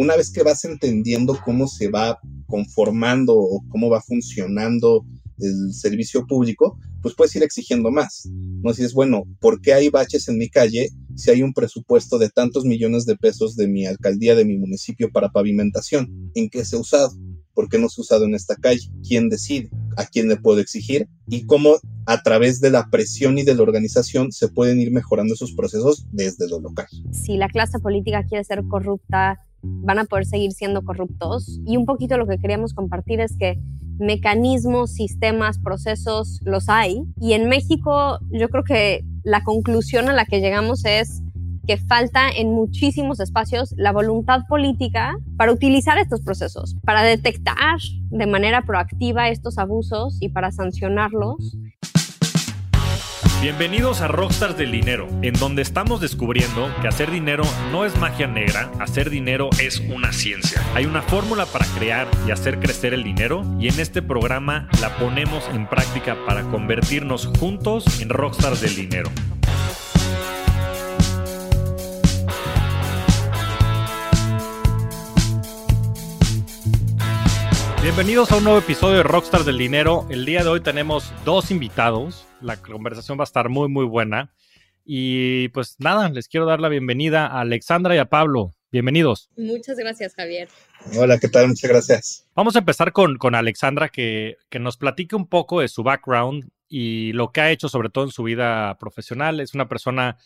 una vez que vas entendiendo cómo se va conformando o cómo va funcionando el servicio público, pues puedes ir exigiendo más. No si es bueno, ¿por qué hay baches en mi calle si hay un presupuesto de tantos millones de pesos de mi alcaldía, de mi municipio para pavimentación? ¿En qué se ha usado? ¿Por qué no se ha usado en esta calle? ¿Quién decide? ¿A quién le puedo exigir? Y cómo a través de la presión y de la organización se pueden ir mejorando esos procesos desde lo local. Si la clase política quiere ser corrupta, van a poder seguir siendo corruptos. Y un poquito lo que queríamos compartir es que mecanismos, sistemas, procesos los hay. Y en México yo creo que la conclusión a la que llegamos es que falta en muchísimos espacios la voluntad política para utilizar estos procesos, para detectar de manera proactiva estos abusos y para sancionarlos. Bienvenidos a Rockstars del Dinero, en donde estamos descubriendo que hacer dinero no es magia negra, hacer dinero es una ciencia. Hay una fórmula para crear y hacer crecer el dinero y en este programa la ponemos en práctica para convertirnos juntos en Rockstars del Dinero. Bienvenidos a un nuevo episodio de Rockstars del Dinero. El día de hoy tenemos dos invitados. La conversación va a estar muy, muy buena. Y pues nada, les quiero dar la bienvenida a Alexandra y a Pablo. Bienvenidos. Muchas gracias, Javier. Hola, ¿qué tal? Muchas gracias. Vamos a empezar con, con Alexandra, que, que nos platique un poco de su background y lo que ha hecho, sobre todo en su vida profesional. Es una persona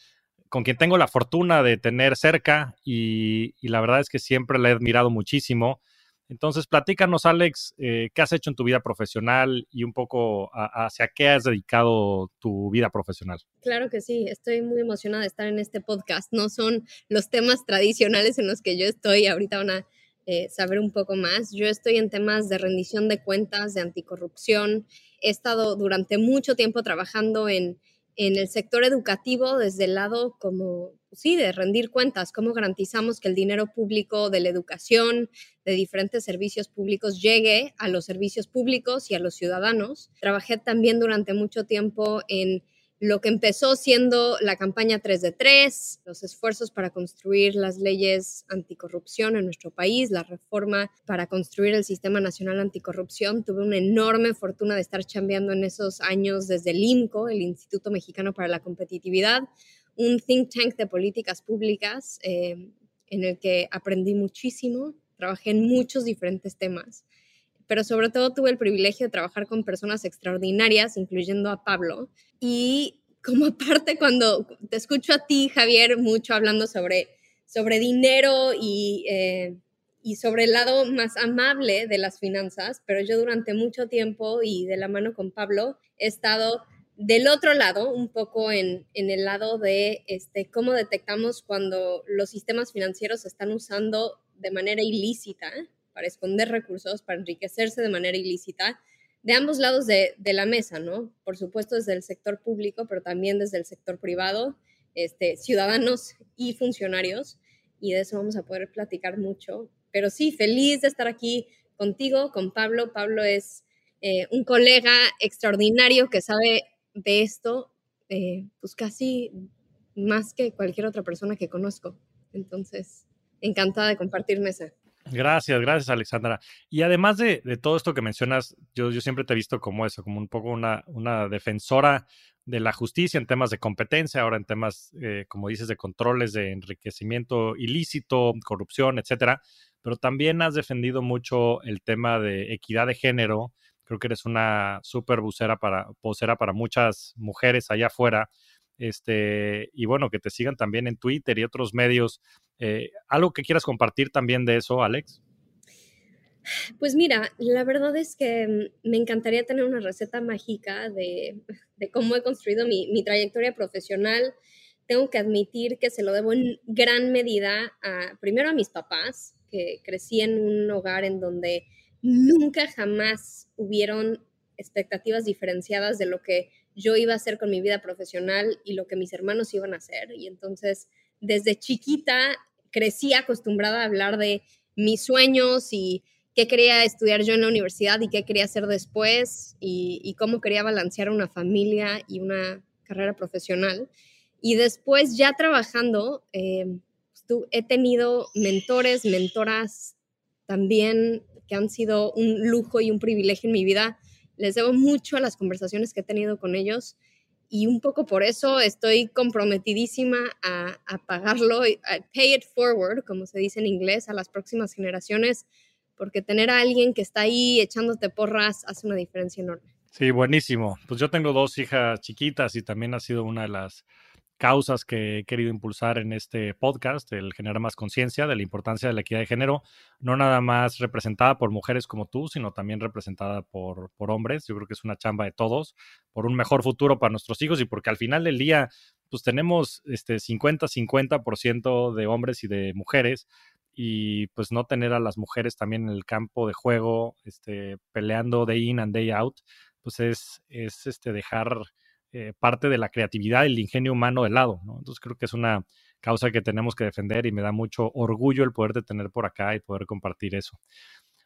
con quien tengo la fortuna de tener cerca y, y la verdad es que siempre la he admirado muchísimo. Entonces, platícanos, Alex, eh, qué has hecho en tu vida profesional y un poco hacia qué has dedicado tu vida profesional. Claro que sí, estoy muy emocionada de estar en este podcast. No son los temas tradicionales en los que yo estoy, ahorita van a eh, saber un poco más. Yo estoy en temas de rendición de cuentas, de anticorrupción. He estado durante mucho tiempo trabajando en, en el sector educativo desde el lado como sí, de rendir cuentas, cómo garantizamos que el dinero público de la educación, de diferentes servicios públicos, llegue a los servicios públicos y a los ciudadanos. Trabajé también durante mucho tiempo en lo que empezó siendo la campaña 3 de 3, los esfuerzos para construir las leyes anticorrupción en nuestro país, la reforma para construir el Sistema Nacional Anticorrupción. Tuve una enorme fortuna de estar chambeando en esos años desde el INCO, el Instituto Mexicano para la Competitividad, un think tank de políticas públicas eh, en el que aprendí muchísimo, trabajé en muchos diferentes temas, pero sobre todo tuve el privilegio de trabajar con personas extraordinarias, incluyendo a Pablo. Y como aparte cuando te escucho a ti, Javier, mucho hablando sobre, sobre dinero y, eh, y sobre el lado más amable de las finanzas, pero yo durante mucho tiempo y de la mano con Pablo he estado del otro lado, un poco en, el lado de este, cómo detectamos cuando los sistemas financieros están usando de manera ilícita para esconder recursos, para enriquecerse de manera ilícita, de ambos lados de, la mesa, ¿no? Por supuesto desde el sector público, pero también desde el sector privado, este, ciudadanos y funcionarios, y de eso vamos a poder platicar mucho. Pero sí, feliz de estar aquí contigo, con Pablo. Pablo es eh, un colega extraordinario que sabe de esto, eh, pues casi más que cualquier otra persona que conozco. Entonces, encantada de compartir mesa. Gracias, gracias Alexandra. Y además de, todo esto que mencionas, yo, yo, siempre te he visto como eso, como un poco una, una defensora de la justicia en temas de competencia, ahora en temas, eh, como dices, de controles de enriquecimiento ilícito, corrupción, etcétera. Pero también has defendido mucho el tema de equidad de género Creo que eres una súper vocera para, vocera para muchas mujeres allá afuera. Este, y bueno, que te sigan también en Twitter y otros medios. Eh, ¿Algo que quieras compartir también de eso, Alex? Pues mira, la verdad es que mm, me encantaría tener una receta mágica de, cómo he construido mi, mi, trayectoria profesional. Tengo que admitir que se lo debo en gran medida a, primero a mis papás, que crecí en un hogar en donde nunca jamás hubieron expectativas diferenciadas de lo que yo iba a hacer con mi vida profesional y lo que mis hermanos iban a hacer. Y entonces, desde chiquita, crecí acostumbrada a hablar de mis sueños y qué quería estudiar yo en la universidad y qué quería hacer después y, cómo quería balancear una familia y una carrera profesional. Y después, ya trabajando, eh, pues, he tenido mentores, mentoras también que han sido un lujo y un privilegio en mi vida. Les debo mucho a las conversaciones que he tenido con ellos y un poco por eso estoy comprometidísima a, a pagarlo, a pay it forward, como se dice en inglés, a las próximas generaciones, porque tener a alguien que está ahí echándote porras hace una diferencia enorme. Sí, buenísimo. Pues yo tengo dos hijas chiquitas y también ha sido una de las causas que he querido impulsar en este podcast, el generar más conciencia de la importancia de la equidad de género, no nada más representada por mujeres como tú, sino también representada por, por hombres. Yo creo que es una chamba de todos, por un mejor futuro para nuestros hijos y porque al final del día, pues tenemos este 50-50% de hombres y de mujeres y pues no tener a las mujeres también en el campo de juego, este, peleando day in and day out, pues es, es este, dejar eh, parte de la creatividad y el ingenio humano de lado, ¿no? Entonces creo que es una causa que tenemos que defender y me da mucho orgullo el poder tener por acá y poder compartir eso.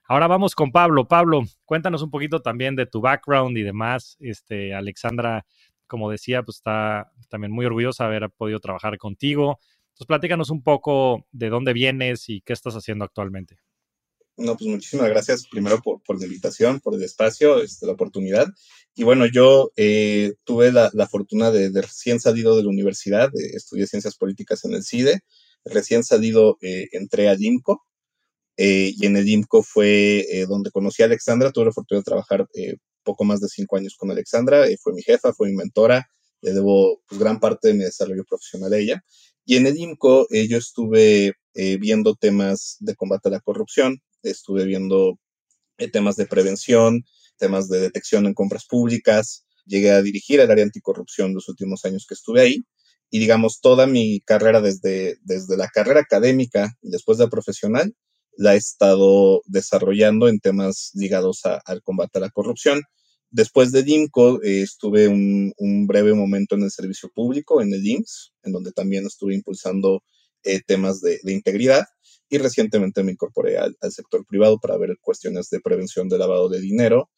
Ahora vamos con Pablo. Pablo, cuéntanos un poquito también de tu background y demás. Este, Alexandra, como decía, pues está también muy orgullosa de haber podido trabajar contigo. Entonces, platícanos un poco de dónde vienes y qué estás haciendo actualmente. No, pues muchísimas gracias primero por, por la invitación, por el espacio, este, la oportunidad. Y bueno, yo eh, tuve la, la, fortuna de, de, recién salido de la universidad, de, estudié ciencias políticas en el CIDE, recién salido eh, entré al IMCO eh, y en el IMCO fue eh, donde conocí a Alexandra, tuve la fortuna de trabajar eh, poco más de cinco años con Alexandra, fue mi jefa, fue mi mentora, le debo pues, gran parte de mi desarrollo profesional a ella. Y en el IMCO yo estuve viendo temas de combate a la corrupción, estuve viendo eh, temas de prevención, temas de detección en compras públicas, llegué a dirigir el área anticorrupción los últimos años que estuve ahí y digamos toda mi carrera desde, desde la carrera académica y después de la profesional la he estado desarrollando en temas ligados al combate a la corrupción. Después de DIMCO eh, estuve un, breve momento en el servicio público, en el IMSS, en donde también estuve impulsando eh, temas de, integridad y recientemente me incorporé al, sector privado para ver cuestiones de prevención de lavado de dinero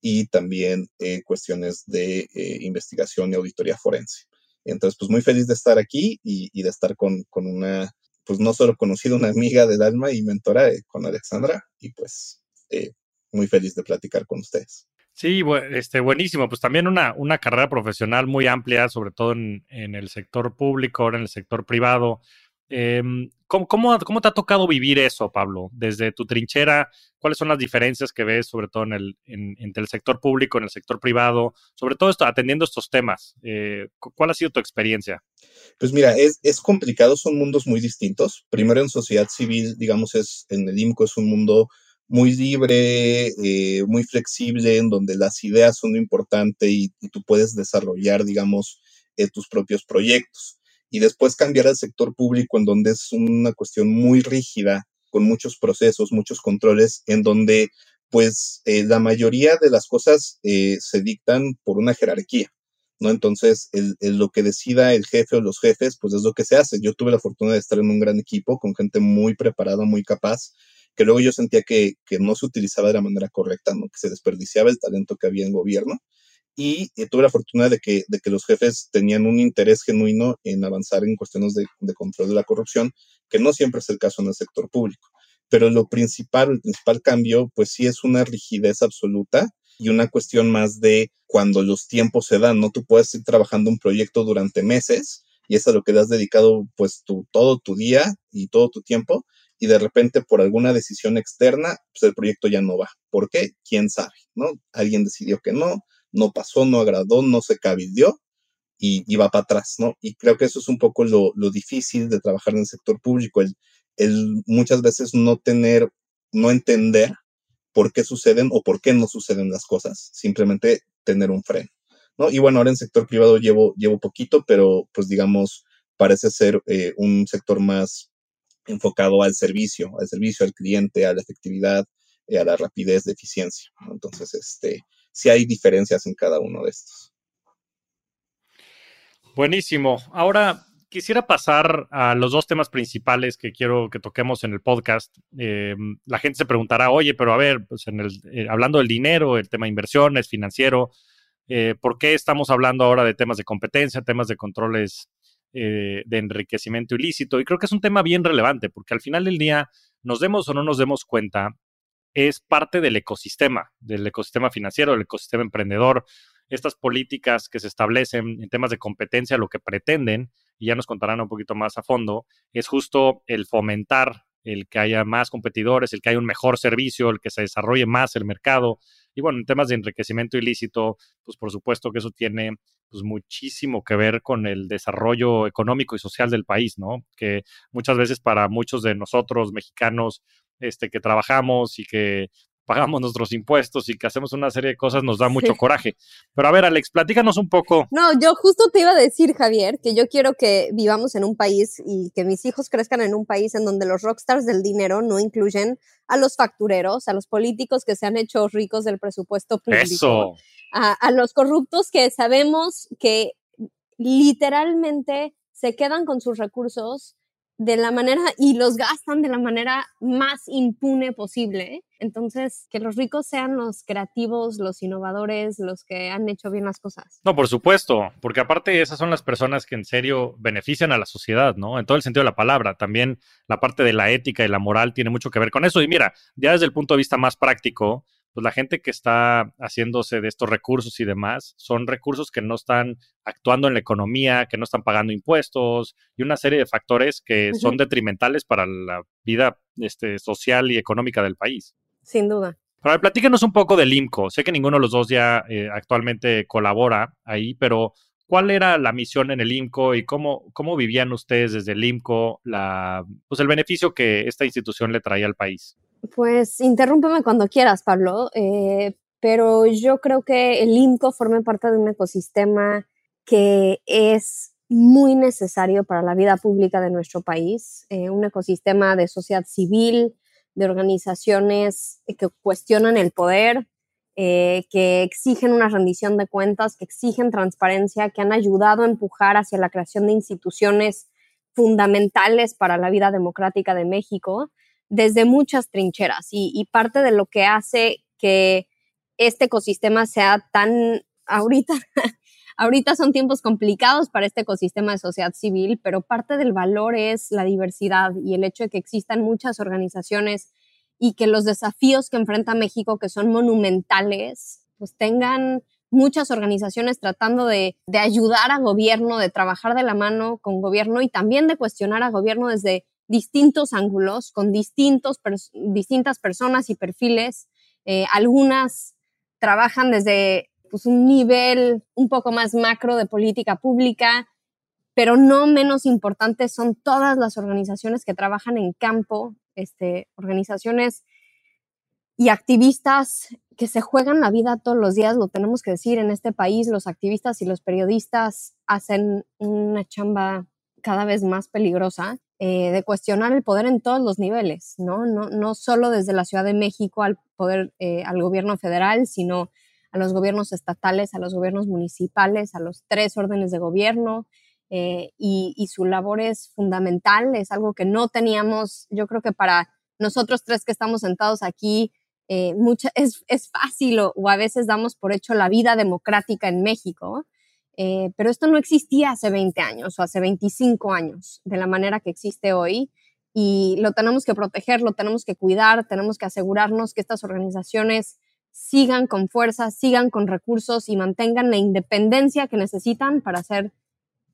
y también eh, cuestiones de eh, investigación y auditoría forense. Entonces, pues muy feliz de estar aquí y, de estar con, con, una, pues no solo conocida, una amiga del alma y mentora eh, con Alexandra y pues eh, muy feliz de platicar con ustedes. Sí, este, buenísimo. Pues también una, una carrera profesional muy amplia, sobre todo en, en el sector público, en el sector privado. Eh, ¿cómo, cómo, cómo, te ha tocado vivir eso, Pablo? Desde tu trinchera, ¿cuáles son las diferencias que ves, sobre todo en el, en, entre el sector público, en el sector privado, sobre todo esto, atendiendo estos temas? Eh, ¿Cuál ha sido tu experiencia? Pues mira, es, es, complicado, son mundos muy distintos. Primero en sociedad civil, digamos, es en el IMCO es un mundo muy libre, eh, muy flexible, en donde las ideas son lo importante y, y tú puedes desarrollar, digamos, eh, tus propios proyectos y después cambiar al sector público en donde es una cuestión muy rígida, con muchos procesos, muchos controles, en donde pues eh, la mayoría de las cosas eh, se dictan por una jerarquía, ¿no? Entonces, el, lo que decida el jefe o los jefes, pues es lo que se hace. Yo tuve la fortuna de estar en un gran equipo con gente muy preparada, muy capaz, que luego yo sentía que, que no se utilizaba de la manera correcta, ¿no? Que se desperdiciaba el talento que había en gobierno y eh, tuve la fortuna de que, de que los jefes tenían un interés genuino en avanzar en cuestiones de, de, control de la corrupción, que no siempre es el caso en el sector público. Pero lo principal, el principal cambio, pues sí es una rigidez absoluta y una cuestión más de cuando los tiempos se dan, ¿no? Tú puedes ir trabajando un proyecto durante meses y es a lo que le has dedicado pues tu, todo tu día y todo tu tiempo y de repente por alguna decisión externa, pues el proyecto ya no va. ¿Por qué? ¿Quién sabe? ¿No? Alguien decidió que no, no pasó, no agradó, no se cabildió y, y va para atrás, ¿no? Y creo que eso es un poco lo, lo difícil de trabajar en el sector público, el, muchas veces no tener, no entender por qué suceden o por qué no suceden las cosas, simplemente tener un freno, ¿no? Y bueno, ahora en sector privado llevo, llevo poquito, pero pues digamos, parece ser eh, un sector más enfocado al servicio, al servicio al cliente, a la efectividad, eh, a la rapidez de eficiencia. ¿no? Entonces, este, sí hay diferencias en cada uno de estos. Buenísimo. Ahora quisiera pasar a los dos temas principales que quiero que toquemos en el podcast. Eh, la gente se preguntará, oye, pero a ver, pues en el, eh, hablando del dinero, el tema de inversiones, financiero, eh, ¿por qué estamos hablando ahora de temas de competencia, temas de controles eh, de enriquecimiento ilícito. Y creo que es un tema bien relevante porque al final del día, nos demos o no nos demos cuenta, es parte del ecosistema, del ecosistema financiero, del ecosistema emprendedor. Estas políticas que se establecen en temas de competencia, lo que pretenden, y ya nos contarán un poquito más a fondo, es justo el fomentar el que haya más competidores, el que haya un mejor servicio, el que se desarrolle más el mercado. Y bueno, en temas de enriquecimiento ilícito, pues por supuesto que eso tiene pues muchísimo que ver con el desarrollo económico y social del país, ¿no? Que muchas veces para muchos de nosotros mexicanos este que trabajamos y que pagamos nuestros impuestos y que hacemos una serie de cosas nos da mucho coraje. Pero a ver, Alex, platícanos un poco. No, yo justo te iba a decir, Javier, que yo quiero que vivamos en un país y que mis hijos crezcan en un país en donde los rockstars del dinero no incluyen a los factureros, a los políticos que se han hecho ricos del presupuesto público, A, a los corruptos que sabemos que literalmente se quedan con sus recursos de la manera y los gastan de la manera más impune posible. Entonces, que los ricos sean los creativos, los innovadores, los que han hecho bien las cosas. No, por supuesto, porque aparte esas son las personas que en serio benefician a la sociedad, ¿no? En todo el sentido de la palabra. También la parte de la ética y la moral tiene mucho que ver con eso. Y mira, ya desde el punto de vista más práctico, pues la gente que está haciéndose de estos recursos y demás son recursos que no están actuando en la economía, que no están pagando impuestos y una serie de factores que son detrimentales para la vida este, social y económica del país. Sin duda. Pero platíquenos un poco del IMCO. Sé que ninguno de los dos ya eh, actualmente colabora ahí, pero ¿cuál era la misión en el IMCO y cómo, cómo vivían ustedes desde el IMCO la, pues el beneficio que esta institución le traía al país? Pues interrúmpeme cuando quieras, Pablo, eh, pero yo creo que el IMCO forma parte de un ecosistema que es muy necesario para la vida pública de nuestro país, eh, un ecosistema de sociedad civil, de organizaciones que cuestionan el poder, eh, que exigen una rendición de cuentas, que exigen transparencia, que han ayudado a empujar hacia la creación de instituciones fundamentales para la vida democrática de México desde muchas trincheras y, parte de lo que hace que este ecosistema sea tan ahorita ahorita son tiempos complicados para este ecosistema de sociedad civil, pero parte del valor es la diversidad y el hecho de que existan muchas organizaciones y que los desafíos que enfrenta México, que son monumentales, pues tengan muchas organizaciones tratando de, de ayudar a gobierno, de trabajar de la mano con gobierno y también de cuestionar a gobierno desde distintos ángulos, con distintos, distintas personas y perfiles. Eh, algunas trabajan desde pues, un nivel un poco más macro de política pública, pero no menos importantes son todas las organizaciones que trabajan en campo, este, organizaciones y activistas que se juegan la vida todos los días, lo tenemos que decir, en este país los activistas y los periodistas hacen una chamba cada vez más peligrosa eh, de cuestionar el poder en todos los niveles, ¿no? No, no solo desde la Ciudad de México al poder, eh, al gobierno federal, sino a los gobiernos estatales, a los gobiernos municipales, a los tres órdenes de gobierno, eh, y, y, su labor es fundamental, es algo que no teníamos, yo creo que para nosotros tres que estamos sentados aquí, mucha, es, es fácil o, o, a veces damos por hecho la vida democrática en México, eh, pero esto no existía hace 20 años o hace 25 años de la manera que existe hoy y lo tenemos que proteger, lo tenemos que cuidar, tenemos que asegurarnos que estas organizaciones sigan con fuerza, sigan con recursos y mantengan la independencia que necesitan para hacer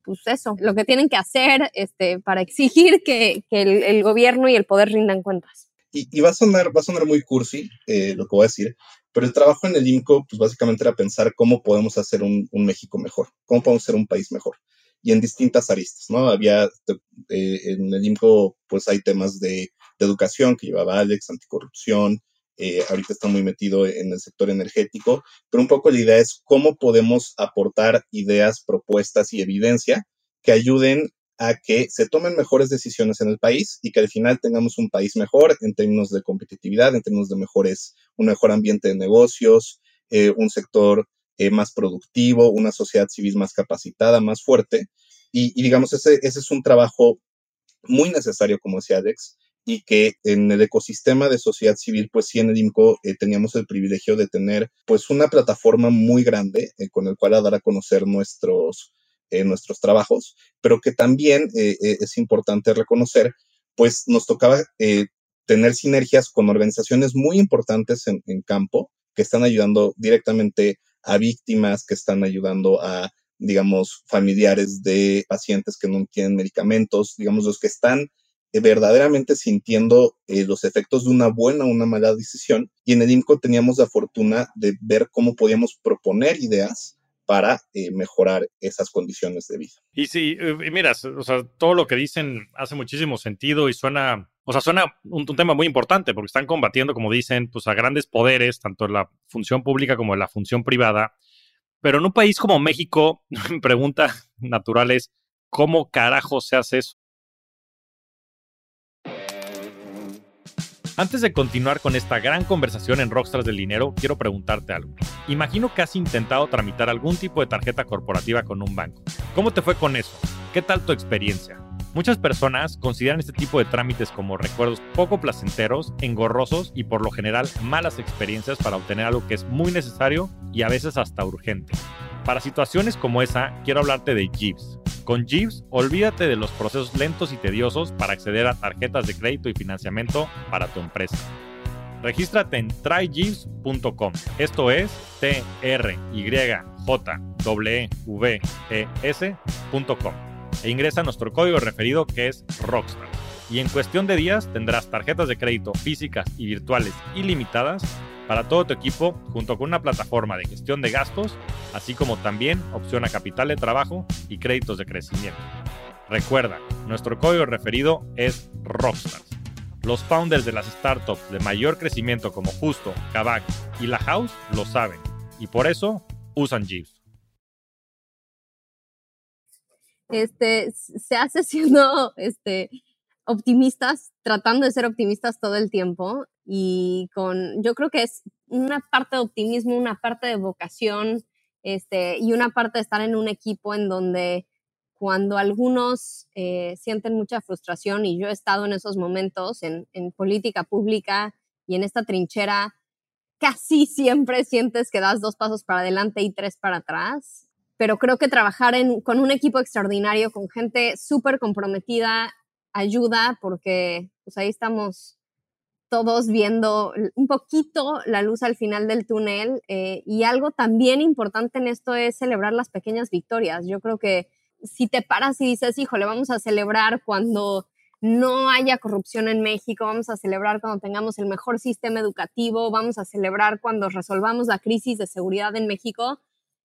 pues eso, lo que tienen que hacer este, para exigir que, que el, el, gobierno y el poder rindan cuentas. Y, y va, a sonar, va a sonar muy cursi eh, lo que voy a decir, pero el trabajo en el IMCO, pues básicamente era pensar cómo podemos hacer un, un México mejor, cómo podemos ser un país mejor. Y en distintas aristas, ¿no? Había, eh, en el IMCO, pues hay temas de, de, educación que llevaba Alex, anticorrupción, eh, ahorita está muy metido en el sector energético, pero un poco la idea es cómo podemos aportar ideas, propuestas y evidencia que ayuden a que se tomen mejores decisiones en el país y que al final tengamos un país mejor en términos de competitividad, en términos de mejores, un mejor ambiente de negocios, eh, un sector eh, más productivo, una sociedad civil más capacitada, más fuerte. Y, y, digamos, ese, ese es un trabajo muy necesario, como decía Alex, y que en el ecosistema de sociedad civil, pues sí en el IMCO eh, teníamos el privilegio de tener pues una plataforma muy grande con el cual a dar a conocer nuestros, en nuestros trabajos, pero que también eh, eh, es importante reconocer, pues nos tocaba tener sinergias con organizaciones muy importantes en, campo que están ayudando directamente a víctimas, que están ayudando a digamos, familiares de pacientes que no tienen medicamentos, digamos, los que están eh, verdaderamente sintiendo eh, los efectos de una buena o una mala decisión. Y en el INCO teníamos la fortuna de ver cómo podíamos proponer ideas para eh, mejorar esas condiciones de vida. Y sí, y mira, o sea, todo lo que dicen hace muchísimo sentido y suena, o sea, suena un, tema muy importante porque están combatiendo, como dicen, pues a grandes poderes, tanto en la función pública como en la función privada. Pero en un país como México, pregunta natural es, ¿cómo carajo se hace eso? Antes de continuar con esta gran conversación en Rockstars del Dinero, quiero preguntarte algo. Imagino que has intentado tramitar algún tipo de tarjeta corporativa con un banco. ¿Cómo te fue con eso? ¿Qué tal tu experiencia? Muchas personas consideran este tipo de trámites como recuerdos poco placenteros, engorrosos y por lo general malas experiencias para obtener algo que es muy necesario y a veces hasta urgente. Para situaciones como esa, quiero hablarte de Jeeves. Con Jeeves, olvídate de los procesos lentos y tediosos para acceder a tarjetas de crédito y financiamiento para tu empresa. Regístrate en tryjeeves.com. Esto es T R Y J W E S.com. E ingresa nuestro código referido que es Rockstar. Y en cuestión de días tendrás tarjetas de crédito físicas y virtuales ilimitadas para todo tu equipo junto con una plataforma de gestión de gastos, así como también opción a capital de trabajo y créditos de crecimiento. Recuerda, nuestro código referido es Rockstars. Los founders de las startups de mayor crecimiento como Justo, Kavak y La House lo saben y por eso usan Jeeves. Este, se hace siendo este, optimistas, tratando de ser optimistas todo el tiempo y con, yo creo que es una parte de optimismo, una parte de vocación, este, y una parte de estar en un equipo en donde cuando algunos eh, sienten mucha frustración, y yo he estado en esos momentos en, política pública y en esta trinchera, casi siempre sientes que das dos pasos para adelante y tres para atrás, pero creo que trabajar en, con un equipo extraordinario, con gente súper comprometida, ayuda porque pues ahí estamos todos viendo un poquito la luz al final del túnel. Eh, y algo también importante en esto es celebrar las pequeñas victorias. Yo creo que si te paras y dices, híjole, vamos a celebrar cuando no haya corrupción en México, vamos a celebrar cuando tengamos el mejor sistema educativo, vamos a celebrar cuando resolvamos la crisis de seguridad en México,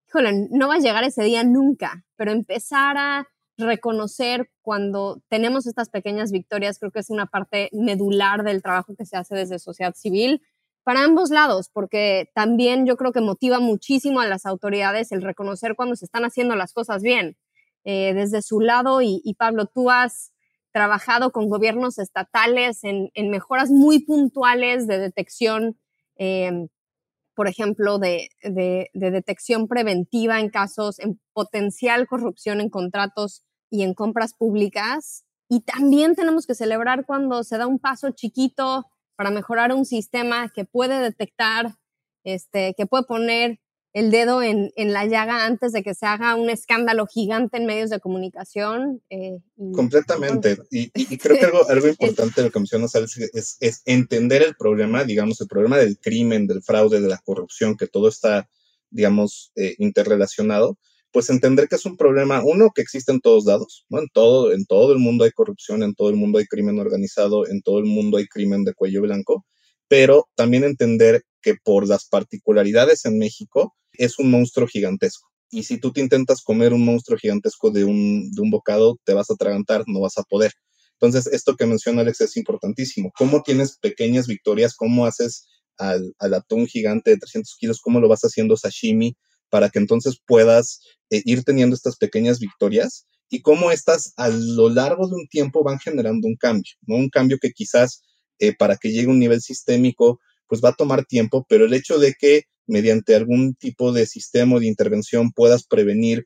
híjole, no va a llegar ese día nunca, pero empezar a reconocer cuando tenemos estas pequeñas victorias, creo que es una parte medular del trabajo que se hace desde sociedad civil para ambos lados, porque también yo creo que motiva muchísimo a las autoridades el reconocer cuando se están haciendo las cosas bien. Eh, desde su lado, y, Pablo, tú has trabajado con gobiernos estatales en, mejoras muy puntuales de detección, eh, por ejemplo, de, de, detección preventiva en casos, en potencial corrupción en contratos y en compras públicas. Y también tenemos que celebrar cuando se da un paso chiquito para mejorar un sistema que puede detectar, este, que puede poner el dedo en, en, la llaga antes de que se haga un escándalo gigante en medios de comunicación. Eh, Completamente. Y, creo que algo, algo importante de lo que mencionas, es, es, entender el problema, digamos, el problema del crimen, del fraude, de la corrupción, que todo está, digamos, eh, interrelacionado pues entender que es un problema, uno, que existe en todos lados, ¿no? En todo, en todo el mundo hay corrupción, en todo el mundo hay crimen organizado, en todo el mundo hay crimen de cuello blanco, pero también entender que por las particularidades en México es un monstruo gigantesco. Y si tú te intentas comer un monstruo gigantesco de un, de un bocado, te vas a atragantar, no vas a poder. Entonces, esto que menciona Alex es importantísimo. ¿Cómo tienes pequeñas victorias? ¿Cómo haces al, al atún gigante de 300 kilos? ¿Cómo lo vas haciendo sashimi? para que entonces puedas eh, ir teniendo estas pequeñas victorias y cómo estas a lo largo de un tiempo van generando un cambio, ¿no? Un cambio que quizás eh, para que llegue a un nivel sistémico, pues va a tomar tiempo, pero el hecho de que mediante algún tipo de sistema de intervención puedas prevenir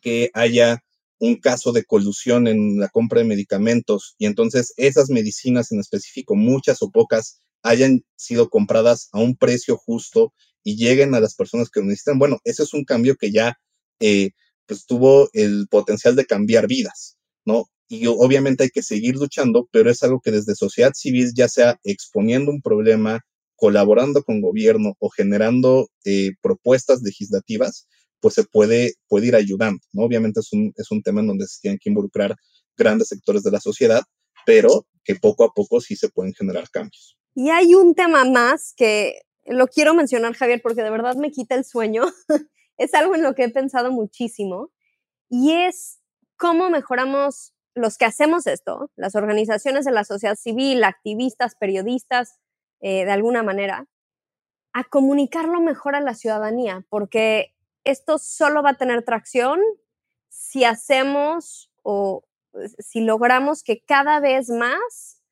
que haya un caso de colusión en la compra de medicamentos y entonces esas medicinas en específico, muchas o pocas, hayan sido compradas a un precio justo y lleguen a las personas que lo necesitan. Bueno, ese es un cambio que ya eh, pues tuvo el potencial de cambiar vidas, ¿no? Y obviamente hay que seguir luchando, pero es algo que desde sociedad civil, ya sea exponiendo un problema, colaborando con gobierno o generando eh, propuestas legislativas, pues se puede, puede ir ayudando, ¿no? Obviamente es un, es un tema en donde se tienen que involucrar grandes sectores de la sociedad, pero que poco a poco sí se pueden generar cambios. Y hay un tema más que lo quiero mencionar, Javier, porque de verdad me quita el sueño. es algo en lo que he pensado muchísimo y es cómo mejoramos los que hacemos esto, las organizaciones de la sociedad civil, activistas, periodistas, eh, de alguna manera, a comunicarlo mejor a la ciudadanía, porque esto solo va a tener tracción si hacemos o si logramos que cada vez más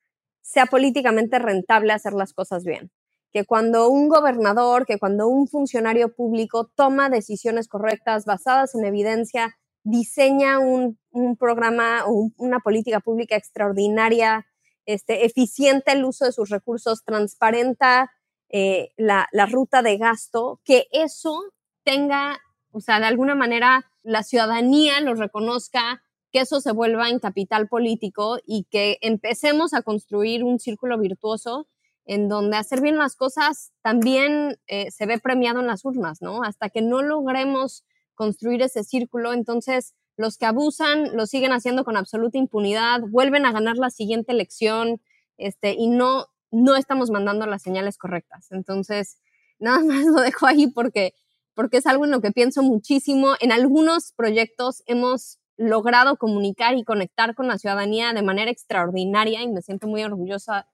sea políticamente rentable hacer las cosas bien. Que cuando un gobernador, que cuando un funcionario público toma decisiones correctas basadas en evidencia, diseña un, programa o una política pública extraordinaria, este, eficiente el uso de sus recursos, transparenta eh, la, ruta de gasto, que eso tenga, o sea, de alguna manera la ciudadanía lo reconozca, que eso se vuelva en capital político y que empecemos a construir un círculo virtuoso en donde hacer bien las cosas también eh, se ve premiado en las urnas, ¿no? Hasta que no logremos construir ese círculo, entonces los que abusan lo siguen haciendo con absoluta impunidad, vuelven a ganar la siguiente elección, este, y no, no estamos mandando las señales correctas. Entonces, nada más lo dejo ahí porque, porque es algo en lo que pienso muchísimo. En algunos proyectos hemos logrado comunicar y conectar con la ciudadanía de manera extraordinaria y me siento muy orgullosa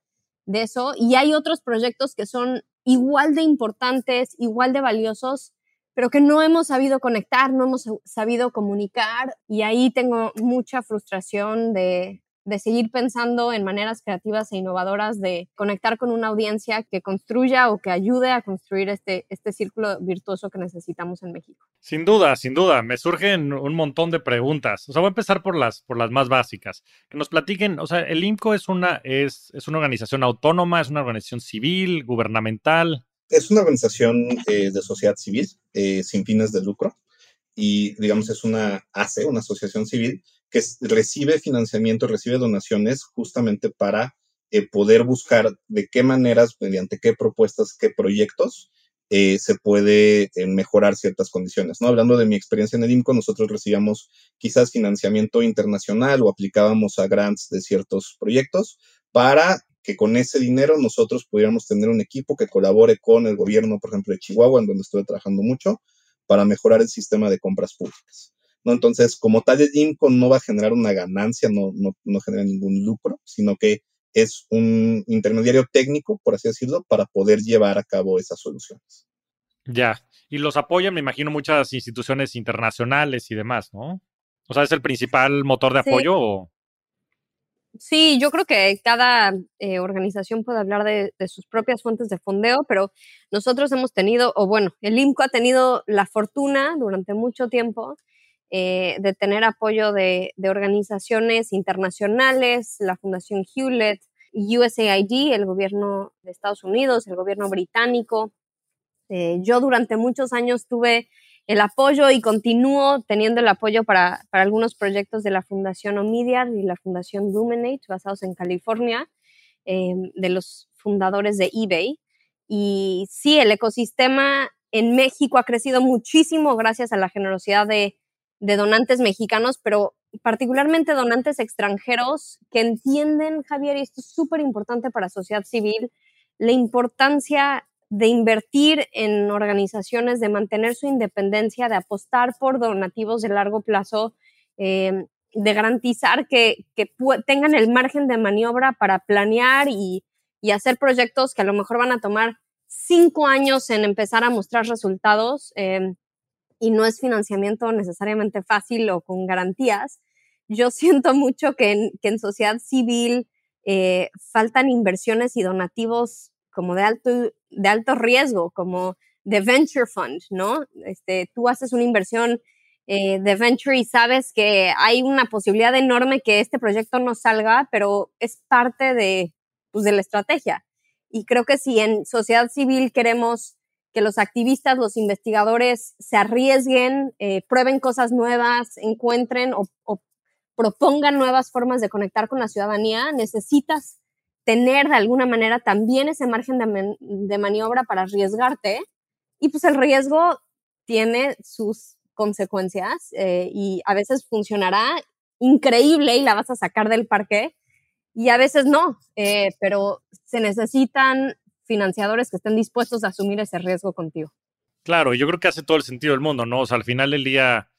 de eso. Y hay otros proyectos que son igual de importantes, igual de valiosos, pero que no hemos sabido conectar, no hemos sabido comunicar. Y ahí tengo mucha frustración de, de seguir pensando en maneras creativas e innovadoras de conectar con una audiencia que construya o que ayude a construir este, este círculo virtuoso que necesitamos en México. Sin duda, sin duda, me surgen un montón de preguntas. O sea, voy a empezar por las, por las más básicas. Que nos platiquen, o sea, el IMCO es una, es, es una organización autónoma, es una organización civil, gubernamental. Es una organización eh, de sociedad civil eh, sin fines de lucro y digamos es una ACE, una asociación civil que recibe financiamiento, recibe donaciones justamente para eh, poder buscar de qué maneras, mediante qué propuestas, qué proyectos se puede mejorar ciertas condiciones. ¿no? Hablando de mi experiencia en el INCO, nosotros recibíamos quizás financiamiento internacional o aplicábamos a grants de ciertos proyectos para que con ese dinero nosotros pudiéramos tener un equipo que colabore con el gobierno, por ejemplo, de Chihuahua, en donde estuve trabajando mucho, para mejorar el sistema de compras públicas. ¿no? Entonces, como tal, el INCO no va a generar una ganancia, no, no, no genera ningún lucro, sino que es un intermediario técnico, por así decirlo, para poder llevar a cabo esas soluciones. Ya, y los apoyan, me imagino, muchas instituciones internacionales y demás, ¿no? O sea, ¿es el principal motor de apoyo? O? Sí, yo creo que cada eh, organización puede hablar de, sus propias fuentes de fondeo, pero nosotros hemos tenido, o bueno, el INCO ha tenido la fortuna durante mucho tiempo eh, de tener apoyo de, organizaciones internacionales, la Fundación Hewlett, USAID, el gobierno de Estados Unidos, el gobierno británico. Eh, yo durante muchos años tuve el apoyo y continúo teniendo el apoyo para, algunos proyectos de la Fundación Omidyar y la Fundación Luminate, basados en California, eh, de los fundadores de eBay. Y sí, el ecosistema en México ha crecido muchísimo gracias a la generosidad de de donantes mexicanos, pero particularmente donantes extranjeros que entienden, Javier, y esto es súper importante para sociedad civil, la importancia de invertir en organizaciones, de mantener su independencia, de apostar por donativos de largo plazo, em, de garantizar que, tengan el margen de maniobra para planear y, hacer proyectos que a lo mejor van a tomar cinco años en empezar a mostrar resultados. Em, y no es financiamiento necesariamente fácil o con garantías. Yo siento mucho que en, que en sociedad civil eh, faltan inversiones y donativos como de alto, de alto riesgo, como de venture fund, ¿no? Este, tú haces una inversión eh, de venture y sabes que hay una posibilidad enorme que este proyecto no salga, pero es parte de, pues, de la estrategia. Y creo que si en sociedad civil queremos que los activistas, los investigadores se arriesguen, eh, prueben cosas nuevas, encuentren o, propongan nuevas formas de conectar con la ciudadanía, necesitas tener de alguna manera también ese margen de, maniobra para arriesgarte. Y pues el riesgo tiene sus consecuencias eh, y a veces funcionará increíble y la vas a sacar del parque y a veces no, eh, pero se necesitan financiadores que estén dispuestos a asumir ese riesgo contigo. Claro, yo creo que hace todo el sentido del mundo, ¿no? O sea, al final del día,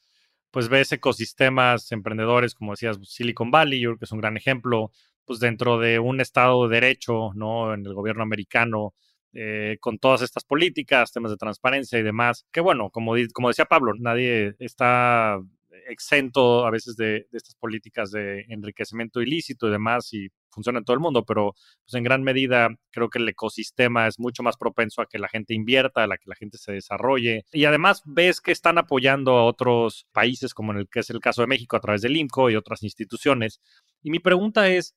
pues ves ecosistemas emprendedores, como decías, Silicon Valley, yo creo que es un gran ejemplo, pues dentro de un Estado de Derecho, ¿no? En el gobierno americano, eh, con todas estas políticas, temas de transparencia y demás, que bueno, como, como decía Pablo, nadie está exento a veces de, estas políticas de enriquecimiento ilícito y demás y funciona en todo el mundo, pero pues en gran medida creo que el ecosistema es mucho más propenso a que la gente invierta, a que la gente se desarrolle y además ves que están apoyando a otros países como en el que es el caso de México a través del INCO y otras instituciones. Y mi pregunta es,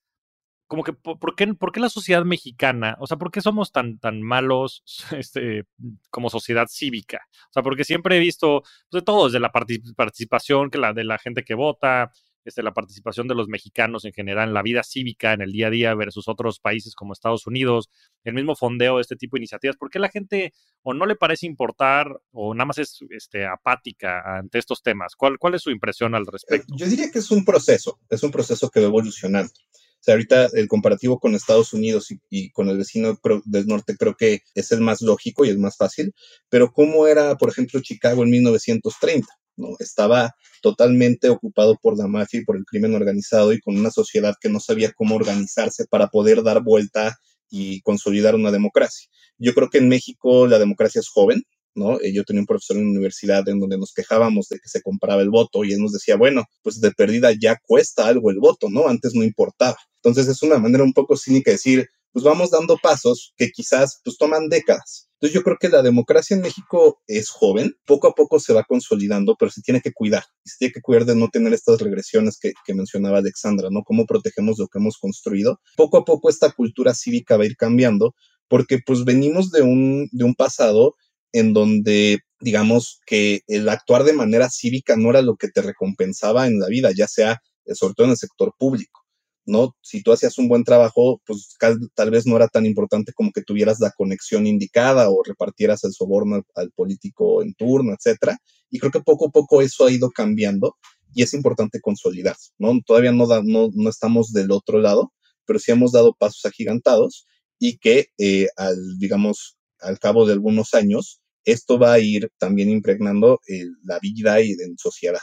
como que, ¿por, qué, ¿por qué la sociedad mexicana, o sea, por qué somos tan, tan malos este, como sociedad cívica? O sea, porque siempre he visto pues, de todo, desde la participación que la, de la gente que vota, este, la participación de los mexicanos en general en la vida cívica, en el día a día versus otros países como Estados Unidos, el mismo fondeo de este tipo de iniciativas, ¿por qué la gente o no le parece importar o nada más es este, apática ante estos temas? ¿Cuál, ¿Cuál es su impresión al eh, respecto? Yo diría que es un proceso, es un proceso que va evolucionando sea, ahorita el comparativo con Estados Unidos y, con el vecino del norte creo que es el más lógico y el más fácil, pero ¿cómo era, por ejemplo, Chicago en 1930? ¿no? Estaba totalmente ocupado por la mafia y por el crimen organizado y con una sociedad que no sabía cómo organizarse para poder dar vuelta y consolidar una democracia. Yo creo que en México la democracia es joven, ¿no? Eh, yo tenía un profesor en la universidad en donde nos quejábamos de que se compraba el voto y él nos decía, bueno, pues de perdida ya cuesta algo el voto, ¿no? Antes no importaba. Entonces es una manera un poco cínica de decir, pues vamos dando pasos que quizás pues toman décadas. Entonces yo creo que la democracia en México es joven, poco a poco se va consolidando, pero se tiene que cuidar. Y se tiene que cuidar de no tener estas regresiones que, mencionaba Alexandra, ¿no? Cómo protegemos lo que hemos construido. Poco a poco esta cultura cívica va a ir cambiando porque pues venimos de un, de un pasado en donde digamos que el actuar de manera cívica no era lo que te recompensaba en la vida, ya sea eh, sobre todo en el sector público, ¿no? Si tú hacías un buen trabajo, pues tal, vez no era tan importante como que tuvieras la conexión indicada o repartieras el soborno al, político en turno, etcétera. Y creo que poco a poco eso ha ido cambiando y es importante consolidarse, ¿no? Todavía no, no, no estamos del otro lado, pero sí hemos dado pasos agigantados y que eh, al, digamos, al cabo de algunos años, esto va a ir también impregnando eh, la vida y en sociedad.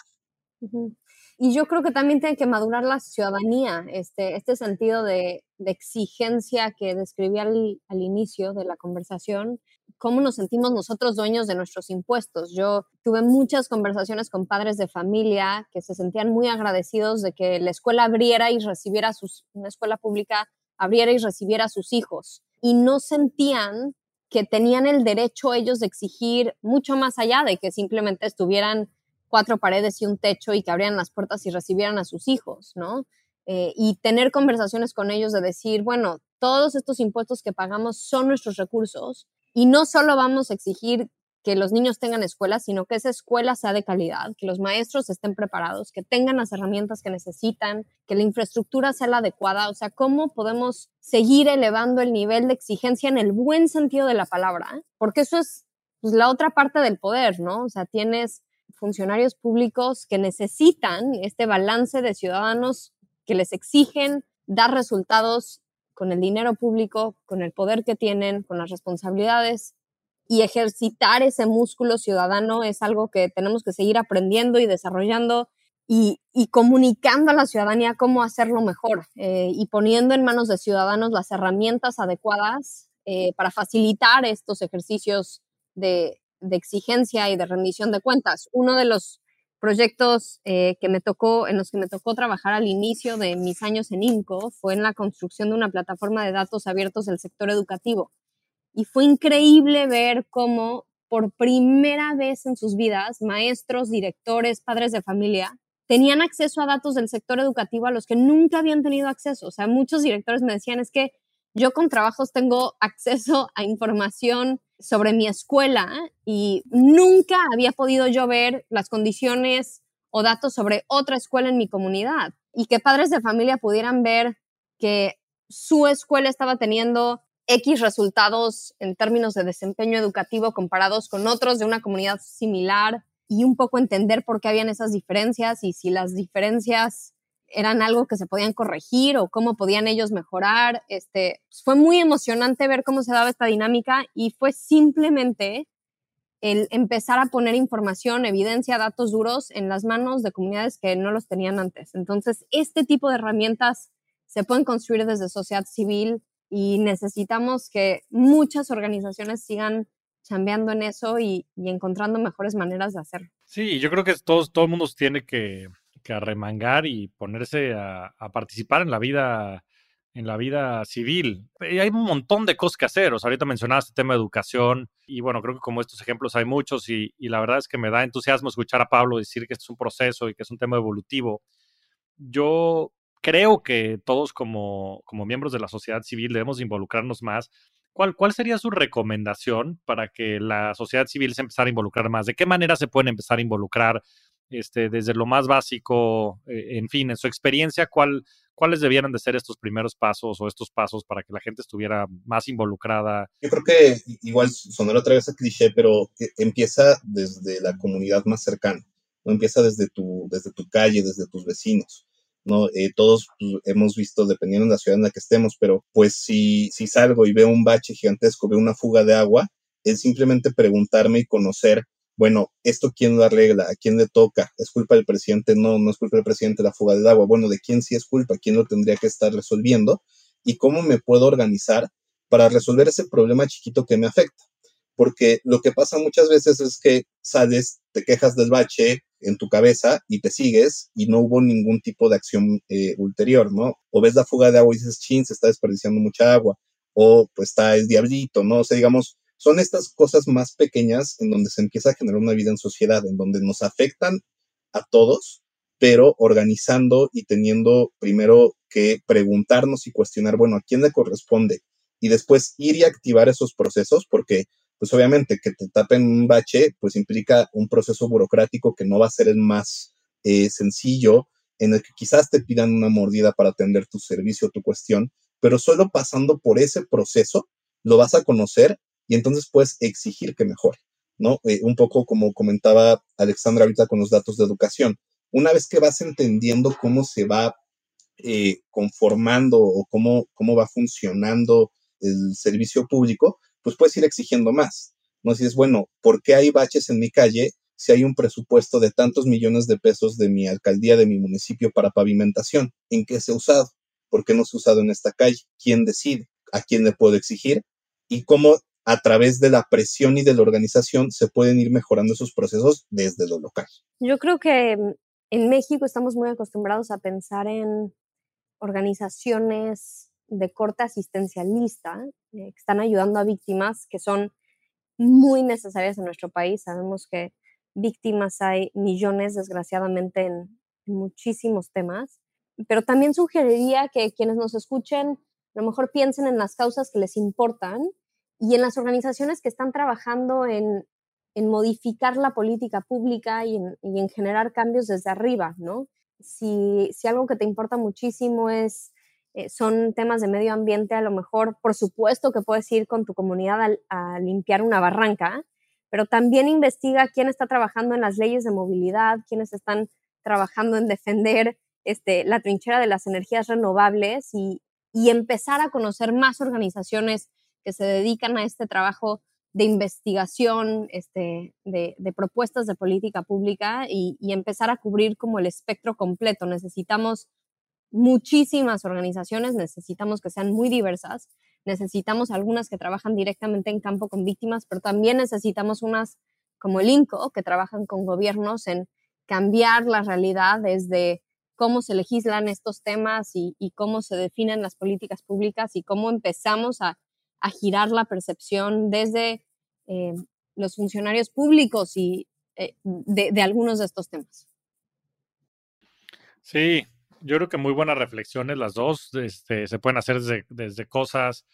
Y yo creo que también tiene que madurar la ciudadanía, este, este sentido de, exigencia que describí al, inicio de la conversación, cómo nos sentimos nosotros dueños de nuestros impuestos. Yo tuve muchas conversaciones con padres de familia que se sentían muy agradecidos de que la escuela abriera y recibiera sus, una escuela pública abriera y recibiera a sus hijos. Y no sentían que tenían el derecho ellos de exigir mucho más allá de que simplemente estuvieran cuatro paredes y un techo y que abrieran las puertas y recibieran a sus hijos, ¿no? Eh, y tener conversaciones con ellos de decir, bueno, todos estos impuestos que pagamos son nuestros recursos y no solo vamos a exigir que los niños tengan escuelas, sino que esa escuela sea de calidad, que los maestros estén preparados, que tengan las herramientas que necesitan, que la infraestructura sea la adecuada. O sea, ¿cómo podemos seguir elevando el nivel de exigencia en el buen sentido de la palabra? Porque eso es pues, la otra parte del poder, ¿no? O sea, tienes funcionarios públicos que necesitan este balance de ciudadanos que les exigen dar resultados con el dinero público, con el poder que tienen, con las responsabilidades. Y ejercitar ese músculo ciudadano es algo que tenemos que seguir aprendiendo y desarrollando y, comunicando a la ciudadanía cómo hacerlo mejor eh, y poniendo en manos de ciudadanos las herramientas adecuadas eh, para facilitar estos ejercicios de, exigencia y de rendición de cuentas. Uno de los proyectos eh, que me tocó, en los que me tocó trabajar al inicio de mis años en INCO fue en la construcción de una plataforma de datos abiertos del sector educativo. Y fue increíble ver cómo por primera vez en sus vidas, maestros, directores, padres de familia, tenían acceso a datos del sector educativo a los que nunca habían tenido acceso. O sea, muchos directores me decían, es que yo con trabajos tengo acceso a información sobre mi escuela y nunca había podido yo ver las condiciones o datos sobre otra escuela en mi comunidad. Y que padres de familia pudieran ver que su escuela estaba teniendo X resultados en términos de desempeño educativo comparados con otros de una comunidad similar y un poco entender por qué habían esas diferencias y si las diferencias eran algo que se podían corregir o cómo podían ellos mejorar. Este, pues, fue muy emocionante ver cómo se daba esta dinámica y fue simplemente el empezar a poner información, evidencia, datos duros en las manos de comunidades que no los tenían antes. Entonces, este tipo de herramientas se pueden construir desde sociedad civil y necesitamos que muchas organizaciones sigan chambeando en eso y, encontrando mejores maneras de hacerlo. Sí, yo creo que todos, todo el mundo tiene que, que arremangar y ponerse a, participar en la vida en la vida civil. Y hay un montón de cosas que hacer. O sea, ahorita mencionaste el tema de educación y bueno, creo que como estos ejemplos hay muchos y, y, la verdad es que me da entusiasmo escuchar a Pablo decir que esto es un proceso y que es un tema evolutivo. Yo creo que todos como, como miembros de la sociedad civil debemos involucrarnos más. ¿Cuál, ¿Cuál sería su recomendación para que la sociedad civil se empezara a involucrar más? ¿De qué manera se pueden empezar a involucrar este, desde lo más básico, eh, en fin, en su experiencia, ¿cuál, ¿cuáles debieran de ser estos primeros pasos o estos pasos para que la gente estuviera más involucrada? Yo creo que igual sonará otra vez a cliché, pero empieza desde la comunidad más cercana, no empieza desde tu, desde tu calle, desde tus vecinos. ¿no? Eh, todos pues, hemos visto, dependiendo de la ciudad en la que estemos, pero pues si, si salgo y veo un bache gigantesco, veo una fuga de agua, es simplemente preguntarme y conocer bueno, ¿esto quién lo arregla? ¿A quién le toca? ¿Es culpa del presidente? No, no es culpa del presidente la fuga del agua. Bueno, ¿de quién sí es culpa? ¿Quién lo tendría que estar resolviendo? ¿Y cómo me puedo organizar para resolver ese problema chiquito que me afecta? Porque lo que pasa muchas veces es que sales, te quejas del bache en tu cabeza y te sigues y no hubo ningún tipo de acción eh, ulterior, ¿no? O ves la fuga de agua y dices, chin, se está desperdiciando mucha agua. O pues está el diablito, ¿no? O sea, digamos, son estas cosas más pequeñas en donde se empieza a generar una vida en sociedad, en donde nos afectan a todos, pero organizando y teniendo primero que preguntarnos y cuestionar, bueno, ¿a quién le corresponde? Y después ir y activar esos procesos, porque pues obviamente que te tapen un bache, pues implica un proceso burocrático que no va a ser el más eh, sencillo, en el que quizás te pidan una mordida para atender tu servicio, tu cuestión, pero solo pasando por ese proceso lo vas a conocer y entonces puedes exigir que mejore, ¿no? Eh, un poco como comentaba Alexandra ahorita con los datos de educación. Una vez que vas entendiendo cómo se va eh, conformando o cómo, cómo va funcionando el servicio público, pues puedes ir exigiendo más. No si es bueno, ¿por qué hay baches en mi calle si hay un presupuesto de tantos millones de pesos de mi alcaldía, de mi municipio para pavimentación? ¿En qué se ha usado? ¿Por qué no se ha usado en esta calle? ¿Quién decide? ¿A quién le puedo exigir? Y cómo a través de la presión y de la organización se pueden ir mejorando esos procesos desde lo local. Yo creo que mm, en México estamos muy acostumbrados a pensar en organizaciones de corte asistencialista eh, que están ayudando a víctimas que son muy necesarias en nuestro país. Sabemos que víctimas hay millones, desgraciadamente, en, en muchísimos temas. Pero también sugeriría que quienes nos escuchen a lo mejor piensen en las causas que les importan y en las organizaciones que están trabajando en, modificar la política pública y en, generar cambios desde arriba, ¿no? Si, algo que te importa muchísimo es, eh, son temas de medio ambiente, a lo mejor, por supuesto que puedes ir con tu comunidad a, limpiar una barranca, pero también investiga quién está trabajando en las leyes de movilidad, quiénes están trabajando en defender este, la trinchera de las energías renovables y, y empezar a conocer más organizaciones que se dedican a este trabajo de investigación, este, de, propuestas de política pública y, empezar a cubrir como el espectro completo. Necesitamos muchísimas organizaciones, necesitamos que sean muy diversas, necesitamos algunas que trabajan directamente en campo con víctimas, pero también necesitamos unas como el INCO, que trabajan con gobiernos en cambiar la realidad desde cómo se legislan estos temas y cómo se definen las políticas públicas y cómo empezamos a a girar la percepción desde eh, los funcionarios públicos y eh, de, algunos de estos temas. Sí, yo creo que muy buenas reflexiones las dos. Este, se pueden hacer desde, cosas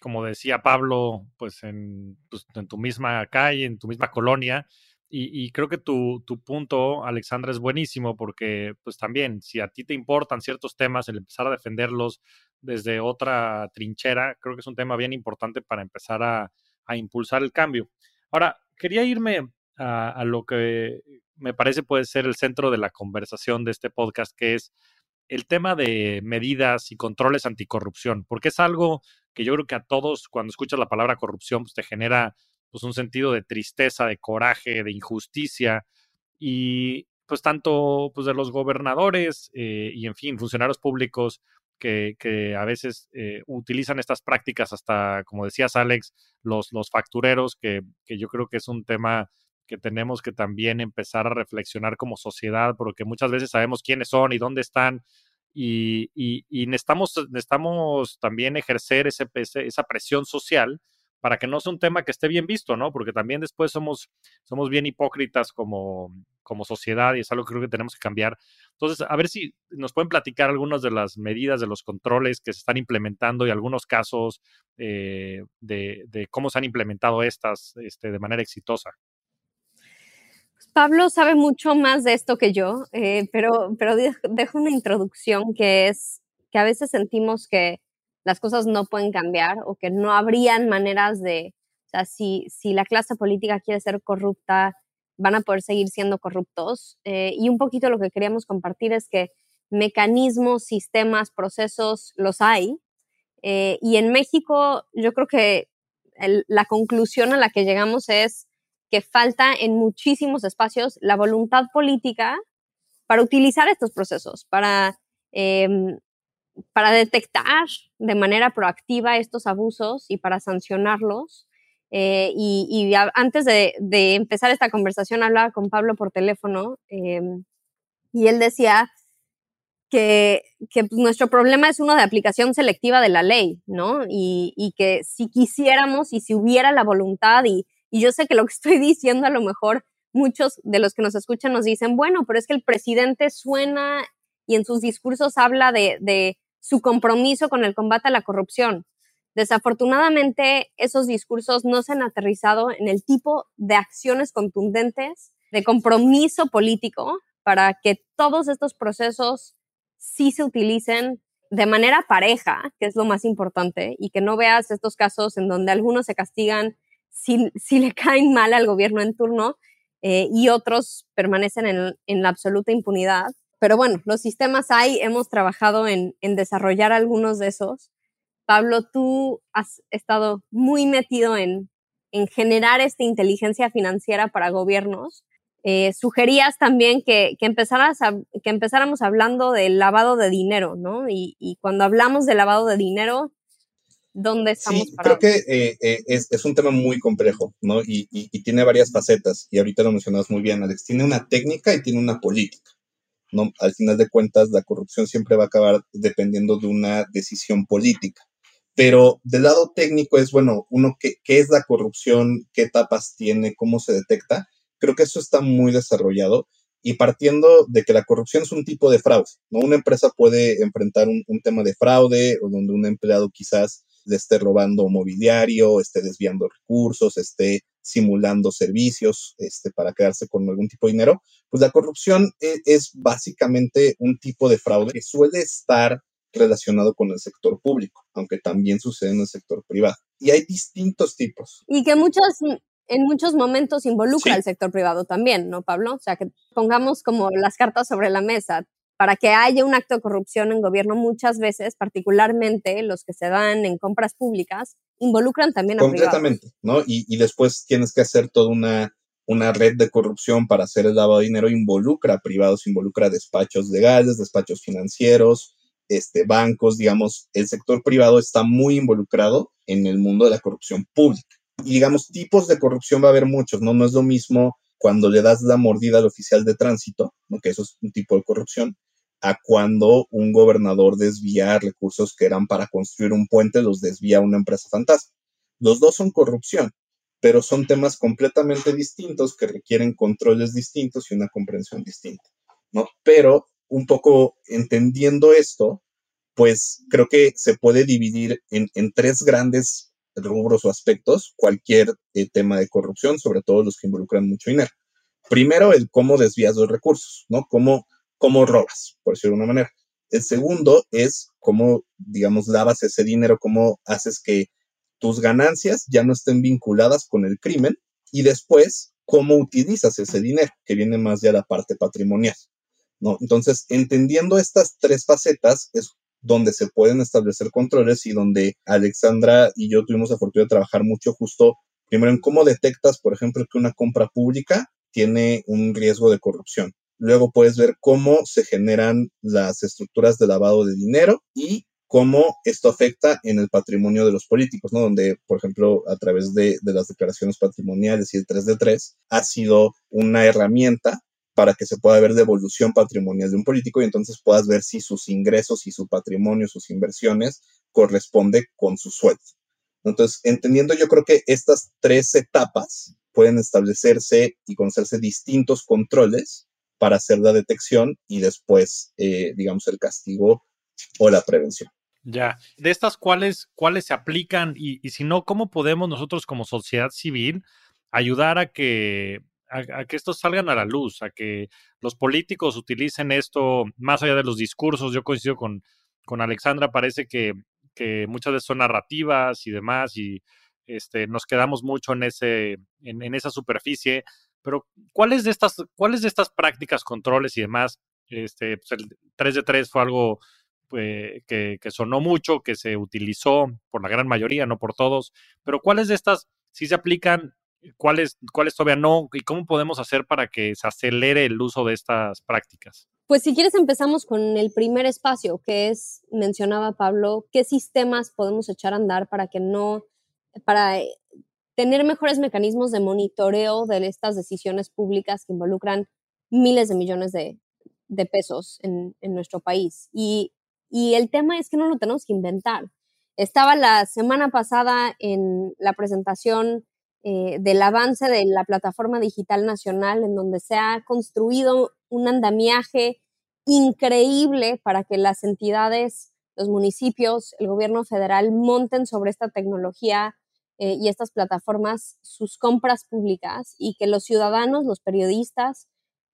como decía Pablo, pues en, pues, en tu misma calle, en tu misma colonia. Y, creo que tu, tu, punto, Alexandra, es buenísimo porque, pues también, si a ti te importan ciertos temas, el empezar a defenderlos desde otra trinchera, creo que es un tema bien importante para empezar a, impulsar el cambio. Ahora, quería irme a, a, lo que me parece puede ser el centro de la conversación de este podcast, que es el tema de medidas y controles anticorrupción, porque es algo que yo creo que a todos, cuando escuchas la palabra corrupción, pues te genera pues un sentido de tristeza, de coraje, de injusticia y pues tanto pues de los gobernadores eh, y en fin, funcionarios públicos que, que a veces eh, utilizan estas prácticas hasta, como decías Alex, los, los factureros, que, que yo creo que es un tema que tenemos que también empezar a reflexionar como sociedad, porque muchas veces sabemos quiénes son y dónde están, y, y, necesitamos, necesitamos también ejercer ese, esa presión social para que no sea un tema que esté bien visto, ¿no? Porque también después somos, somos bien hipócritas como, como sociedad y es algo que creo que tenemos que cambiar. Entonces, a ver si nos pueden platicar algunas de las medidas, de los controles que se están implementando y algunos casos eh, de, cómo se han implementado estas este, de manera exitosa. Pablo sabe mucho más de esto que yo, eh, pero, pero dejo una introducción que es que a veces sentimos que las cosas no pueden cambiar o que no habrían maneras de, o sea, si, si la clase política quiere ser corrupta, van a poder seguir siendo corruptos. Eh, y un poquito lo que queríamos compartir es que mecanismos, sistemas, procesos los hay. Eh, y en México yo creo que la conclusión a la que llegamos es que falta en muchísimos espacios la voluntad política para utilizar estos procesos, para, em, para detectar de manera proactiva estos abusos y para sancionarlos. Eh, y, antes de, empezar esta conversación hablaba con Pablo por teléfono em, y él decía que, pues, nuestro problema es uno de aplicación selectiva de la ley, ¿no? Y, que si quisiéramos y si hubiera la voluntad y, y yo sé que lo que estoy diciendo a lo mejor muchos de los que nos escuchan nos dicen, bueno, pero es que el presidente suena y en sus discursos habla de, su compromiso con el combate a la corrupción. Desafortunadamente, esos discursos no se han aterrizado en el tipo de acciones contundentes, de compromiso político, para que todos estos procesos sí se utilicen de manera pareja, que es lo más importante, y que no veas estos casos en donde algunos se castigan si, le caen mal al gobierno en turno eh, y otros permanecen en, la absoluta impunidad. Pero bueno, los sistemas hay, hemos trabajado en, desarrollar algunos de esos. Pablo, tú has estado muy metido en, generar esta inteligencia financiera para gobiernos. Eh, sugerías también que, que, que empezáramos hablando del lavado de dinero, ¿no? Y, y, cuando hablamos de lavado de dinero, dónde estamos sí, Creo que eh, eh, es, es, un tema muy complejo, ¿no? Y, y, tiene varias facetas, y ahorita lo mencionabas muy bien, Alex. Tiene una técnica y tiene una política, ¿no? Al final de cuentas, la corrupción siempre va a acabar dependiendo de una decisión política. Pero del lado técnico es, bueno, uno, ¿qué, qué es la corrupción? ¿Qué etapas tiene? ¿Cómo se detecta? Creo que eso está muy desarrollado y partiendo de que la corrupción es un tipo de fraude, ¿no? Una empresa puede enfrentar un, un tema de fraude o donde un empleado quizás le esté robando mobiliario, esté desviando recursos, esté simulando servicios este, para quedarse con algún tipo de dinero, pues la corrupción es, es básicamente un tipo de fraude que suele estar relacionado con el sector público, aunque también sucede en el sector privado. Y hay distintos tipos. Y que muchos, en muchos momentos involucra al sector privado también, ¿no, Pablo? O sea, que pongamos como las cartas sobre la mesa para que haya un acto de corrupción en gobierno muchas veces, particularmente los que se dan en compras públicas, involucran también a Completamente, ¿no? Y, y, después tienes que hacer toda una, una red de corrupción para hacer el lavado de dinero, involucra a privados, involucra a despachos legales, despachos financieros, este, bancos, digamos, el sector privado está muy involucrado en el mundo de la corrupción pública. Y digamos, tipos de corrupción va a haber muchos, ¿no? No es lo mismo cuando le das la mordida al oficial de tránsito, ¿no? que eso es un tipo de corrupción, a cuando un gobernador desvía recursos que eran para construir un puente, los desvía a una empresa fantasma. Los dos son corrupción, pero son temas completamente distintos que requieren controles distintos y una comprensión distinta, ¿no? Pero un poco entendiendo esto, pues creo que se puede dividir en, tres grandes rubros o aspectos cualquier eh, tema de corrupción, sobre todo los que involucran mucho dinero. Primero, el cómo desvías los recursos, ¿no? Cómo, cómo robas, por decirlo de una manera. El segundo es cómo, digamos, lavas ese dinero, cómo haces que tus ganancias ya no estén vinculadas con el crimen y después cómo utilizas ese dinero, que viene más de la parte patrimonial. ¿No? Entonces, entendiendo estas tres facetas es donde se pueden establecer controles y donde Alexandra y yo tuvimos la fortuna de trabajar mucho justo primero en cómo detectas, por ejemplo, que una compra pública tiene un riesgo de corrupción. Luego puedes ver cómo se generan las estructuras de lavado de dinero y cómo esto afecta en el patrimonio de los políticos, ¿no? Donde, por ejemplo, a través de, las declaraciones patrimoniales y el 3 de 3, ha sido una herramienta para que se pueda ver devolución patrimonial de un político y entonces puedas ver si sus ingresos y su patrimonio, sus inversiones corresponde con su sueldo. Entonces, entendiendo yo creo que estas tres etapas pueden establecerse y conocerse distintos controles para hacer la detección y después, eh, digamos, el castigo o la prevención. Ya, de estas cuáles, cuáles se aplican y, si no, ¿cómo podemos nosotros como sociedad civil ayudar a que, a, que estos salgan a la luz, a que los políticos utilicen esto más allá de los discursos? Yo coincido con, con Alexandra, parece que, que muchas veces son narrativas y demás y este, nos quedamos mucho en, ese, en, en esa superficie, pero ¿cuáles de estas, cuáles de estas prácticas, controles y demás? Este, pues el 3 de 3 fue algo eh, que, sonó mucho, que se utilizó por la gran mayoría, no por todos, pero ¿cuáles de estas sí se aplican? ¿Cuáles, ¿Cuáles todavía no? ¿Y cómo podemos hacer para que se acelere el uso de estas prácticas? Pues si quieres empezamos con el primer espacio, que es, mencionaba Pablo, qué sistemas podemos echar a andar para que no, para eh, tener mejores mecanismos de monitoreo de estas decisiones públicas que involucran miles de millones de, pesos en, en, nuestro país. Y y el tema es que no lo tenemos que inventar. Estaba la semana pasada en la presentación eh, del avance de la plataforma digital nacional, en donde se ha construido un andamiaje increíble para que las entidades, los municipios, el gobierno federal monten sobre esta tecnología eh, y estas plataformas sus compras públicas y que los ciudadanos, los periodistas,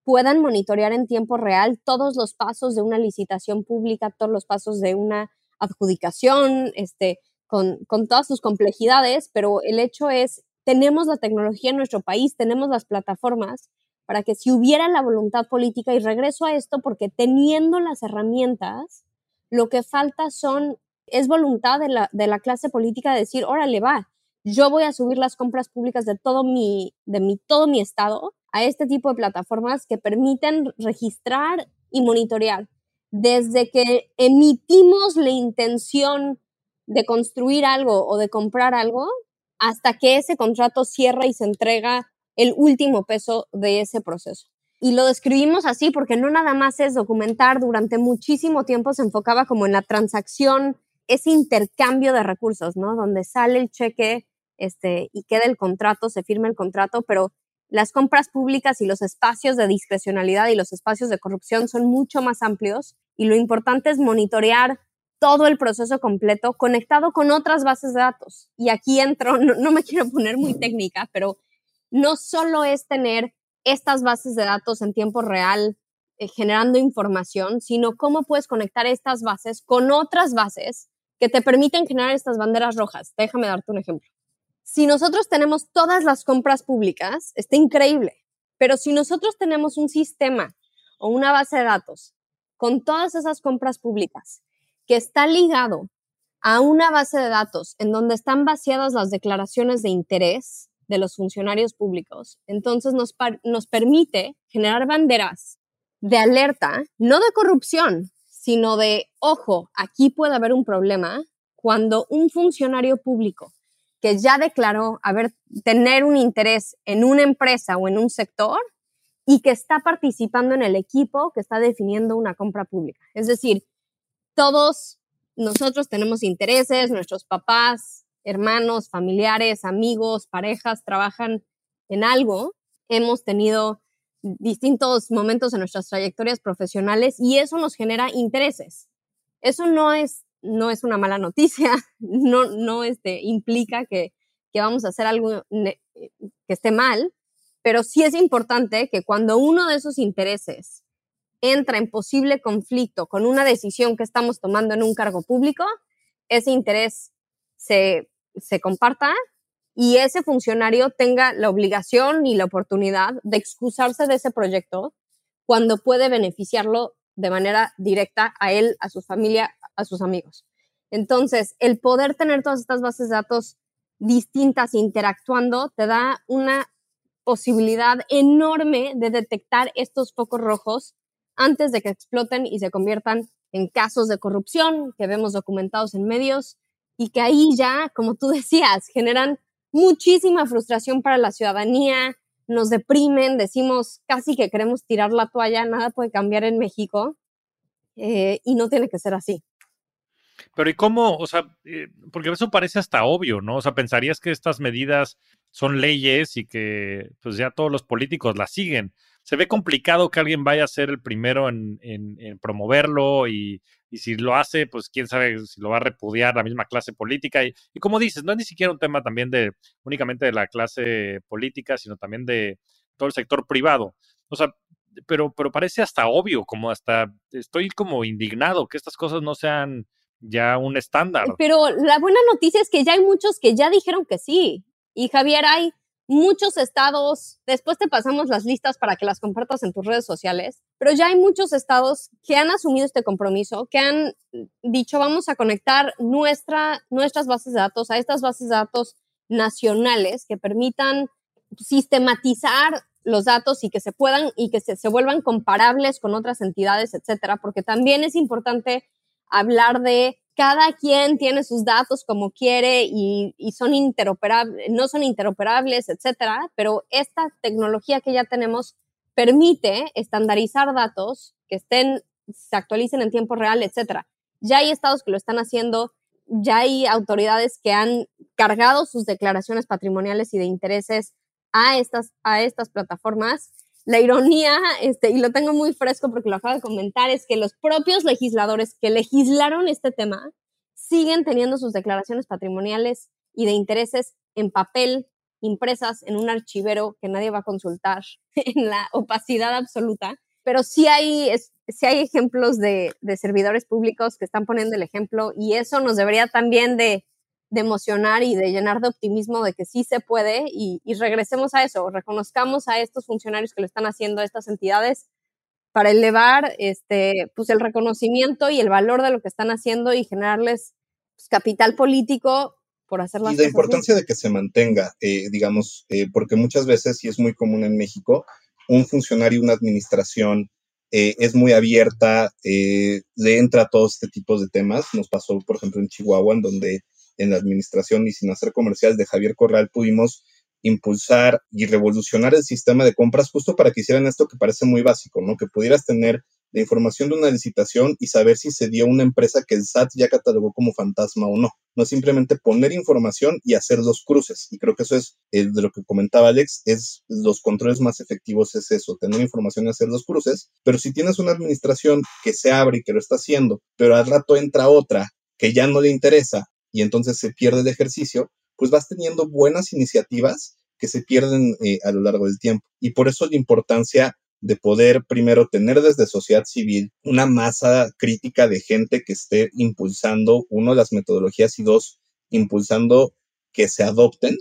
puedan monitorear en tiempo real todos los pasos de una licitación pública, todos los pasos de una adjudicación, este, con, con todas sus complejidades, pero el hecho es, tenemos la tecnología en nuestro país, tenemos las plataformas para que si hubiera la voluntad política, y regreso a esto porque teniendo las herramientas, lo que falta son, es voluntad de la, de la clase política de decir, órale, va, yo voy a subir las compras públicas de todo mi, de mi, todo mi estado a este tipo de plataformas que permiten registrar y monitorear. Desde que emitimos la intención de construir algo o de comprar algo, hasta que ese contrato cierra y se entrega el último peso de ese proceso. Y lo describimos así porque no nada más es documentar, durante muchísimo tiempo se enfocaba como en la transacción, ese intercambio de recursos, ¿no? Donde sale el cheque este, y queda el contrato, se firma el contrato, pero las compras públicas y los espacios de discrecionalidad y los espacios de corrupción son mucho más amplios y lo importante es monitorear todo el proceso completo conectado con otras bases de datos. Y aquí entro, no, me quiero poner muy técnica, pero no solo es tener estas bases de datos en tiempo real eh, generando información, sino cómo puedes conectar estas bases con otras bases que te permiten generar estas banderas rojas. Déjame darte un ejemplo si nosotros tenemos todas las compras públicas, está increíble, pero si nosotros tenemos un sistema o una base de datos con todas esas compras públicas que está ligado a una base de datos en donde están vaciadas las declaraciones de interés de los funcionarios públicos, entonces nos, nos permite generar banderas de alerta, no de corrupción, sino de, ojo, aquí puede haber un problema cuando un funcionario público que ya declaró haber tener un interés en una empresa o en un sector y que está participando en el equipo que está definiendo una compra pública. Es decir, todos nosotros tenemos intereses, nuestros papás, hermanos, familiares, amigos, parejas trabajan en algo, hemos tenido distintos momentos en nuestras trayectorias profesionales y eso nos genera intereses. Eso no es, no es una mala noticia, no, no este, implica que, que vamos a hacer algo que esté mal, pero sí es importante que cuando uno de esos intereses entra en posible conflicto con una decisión que estamos tomando en un cargo público, ese interés se, se comparta y ese funcionario tenga la obligación y la oportunidad de excusarse de ese proyecto cuando puede beneficiarlo de manera directa a él, a su familia, a sus amigos. Entonces, el poder tener todas estas bases de datos distintas interactuando te da una posibilidad enorme de detectar estos focos rojos antes de que exploten y se conviertan en casos de corrupción que vemos documentados en medios y que ahí ya, como tú decías, generan muchísima frustración para la ciudadanía, nos deprimen, decimos casi que queremos tirar la toalla, nada puede cambiar en México eh, y no tiene que ser así. Pero ¿y cómo? O sea, eh, porque eso parece hasta obvio, ¿no? O sea, pensarías que estas medidas son leyes y que pues ya todos los políticos las siguen. Se ve complicado que alguien vaya a ser el primero en, promoverlo y, si lo hace, pues quién sabe si lo va a repudiar la misma clase política. Y, y, como dices, no es ni siquiera un tema también de únicamente de la clase política, sino también de todo el sector privado. O sea, pero, pero parece hasta obvio, como hasta estoy como indignado que estas cosas no sean ya un estándar. Pero la buena noticia es que ya hay muchos que ya dijeron que sí. Y Javier, hay muchos estados, después te pasamos las listas para que las compartas en tus redes sociales, pero ya hay muchos estados que han asumido este compromiso, que han dicho vamos a conectar nuestra, nuestras bases de datos a estas bases de datos nacionales que permitan sistematizar los datos y que se puedan y que se, se vuelvan comparables con otras entidades, etcétera, porque también es importante hablar de cada quien tiene sus datos como quiere y, son interoperables, no son interoperables, etcétera, pero esta tecnología que ya tenemos permite estandarizar datos que estén, se actualicen en tiempo real, etcétera. Ya hay estados que lo están haciendo, ya hay autoridades que han cargado sus declaraciones patrimoniales y de intereses a estas, a estas plataformas la ironía, este, y lo tengo muy fresco porque lo acabo de comentar, es que los propios legisladores que legislaron este tema siguen teniendo sus declaraciones patrimoniales y de intereses en papel, impresas en un archivero que nadie va a consultar, en la opacidad absoluta. Pero sí hay, sí hay ejemplos de, de servidores públicos que están poniendo el ejemplo y eso nos debería también de, de emocionar y de llenar de optimismo de que sí se puede y, regresemos a eso, reconozcamos a estos funcionarios que lo están haciendo, a estas entidades, para elevar este, pues el reconocimiento y el valor de lo que están haciendo y generarles pues, capital político por hacer las Y la importancia de que se mantenga, eh, digamos, eh, porque muchas veces, y es muy común en México, un funcionario, una administración eh, es muy abierta, le entra a todos este tipo de temas. Nos pasó, por ejemplo, en Chihuahua, en donde en la administración y sin hacer comercial de Javier Corral pudimos impulsar y revolucionar el sistema de compras justo para que hicieran esto que parece muy básico, ¿no? Que pudieras tener la información de una licitación y saber si se dio una empresa que el SAT ya catalogó como fantasma o no. No simplemente poner información y hacer los cruces. Y creo que eso es el de lo que comentaba Alex, es los controles más efectivos es eso, tener información y hacer los cruces. Pero si tienes una administración que se abre y que lo está haciendo, pero al rato entra otra que ya no le interesa y entonces se pierde el ejercicio, pues vas teniendo buenas iniciativas que se pierden eh, a lo largo del tiempo. Y por eso la importancia de poder primero tener desde sociedad civil una masa crítica de gente que esté impulsando, uno, las metodologías y dos, impulsando que se adopten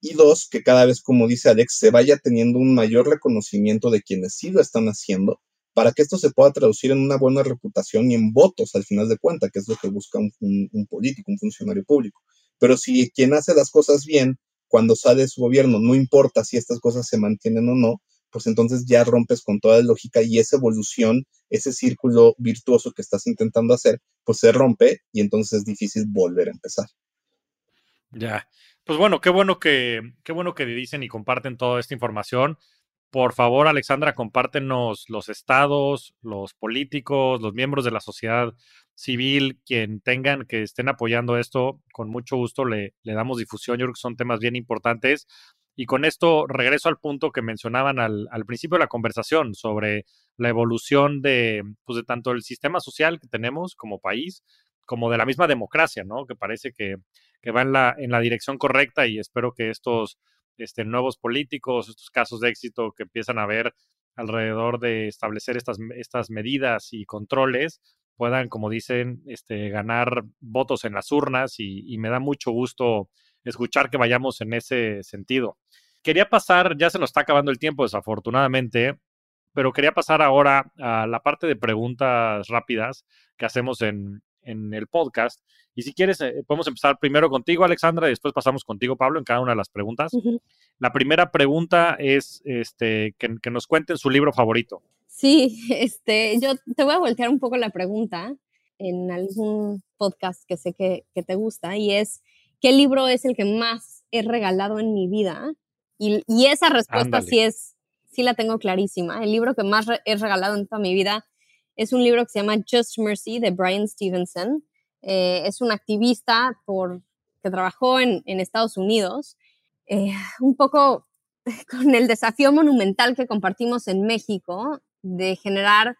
y dos, que cada vez, como dice Alex, se vaya teniendo un mayor reconocimiento de quienes sí lo están haciendo para que esto se pueda traducir en una buena reputación y en votos al final de cuentas, que es lo que busca un, político, un funcionario público. Pero si quien hace las cosas bien, cuando sale su gobierno, no importa si estas cosas se mantienen o no, pues entonces ya rompes con toda la lógica y esa evolución, ese círculo virtuoso que estás intentando hacer, pues se rompe y entonces es difícil volver a empezar. Ya, pues bueno, qué bueno que, qué bueno que dicen y comparten toda esta información. Por favor, Alexandra, compártenos los estados, los políticos, los miembros de la sociedad civil, quien tengan que estén apoyando esto, con mucho gusto le, le damos difusión. Yo creo que son temas bien importantes. Y con esto regreso al punto que mencionaban al, principio de la conversación sobre la evolución de, pues de tanto el sistema social que tenemos como país, como de la misma democracia, ¿no? Que parece que, va en la, en la dirección correcta y espero que estos este, nuevos políticos, estos casos de éxito que empiezan a ver alrededor de establecer estas, estas medidas y controles, puedan, como dicen, este, ganar votos en las urnas y, me da mucho gusto escuchar que vayamos en ese sentido. Quería pasar, ya se nos está acabando el tiempo desafortunadamente, pero quería pasar ahora a la parte de preguntas rápidas que hacemos en, en el podcast. Y si quieres, eh, podemos empezar primero contigo, Alexandra, y después pasamos contigo, Pablo, en cada una de las preguntas. La primera pregunta es este, que, que, nos cuenten su libro favorito. Sí, este, yo te voy a voltear un poco la pregunta en algún podcast que sé que, que te gusta, y es, ¿qué libro es el que más he regalado en mi vida? Y, y esa respuesta sí es, sí la tengo clarísima. El libro que más he regalado en toda mi vida es un libro que se llama Just Mercy de Brian Stevenson. Eh, es un activista por, que trabajó en, en Estados Unidos, eh, un poco con el desafío monumental que compartimos en México de generar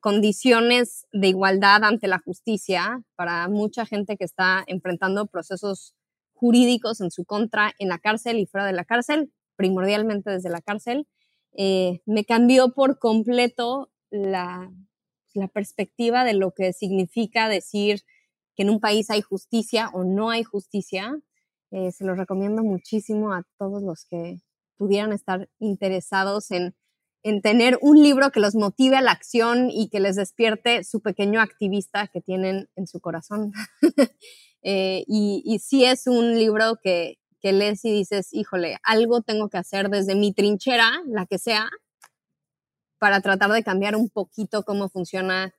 condiciones de igualdad ante la justicia para mucha gente que está enfrentando procesos jurídicos en su contra en la cárcel y fuera de la cárcel, primordialmente desde la cárcel. Eh, me cambió por completo la, la perspectiva de lo que significa decir que en un país hay justicia o no hay justicia. Eh, se lo recomiendo muchísimo a todos los que pudieran estar interesados en, en, tener un libro que los motive a la acción y que les despierte su pequeño activista que tienen en su corazón. eh, y, y sí es un libro que, que lees y dices, híjole, algo tengo que hacer desde mi trinchera, la que sea, para tratar de cambiar un poquito cómo funciona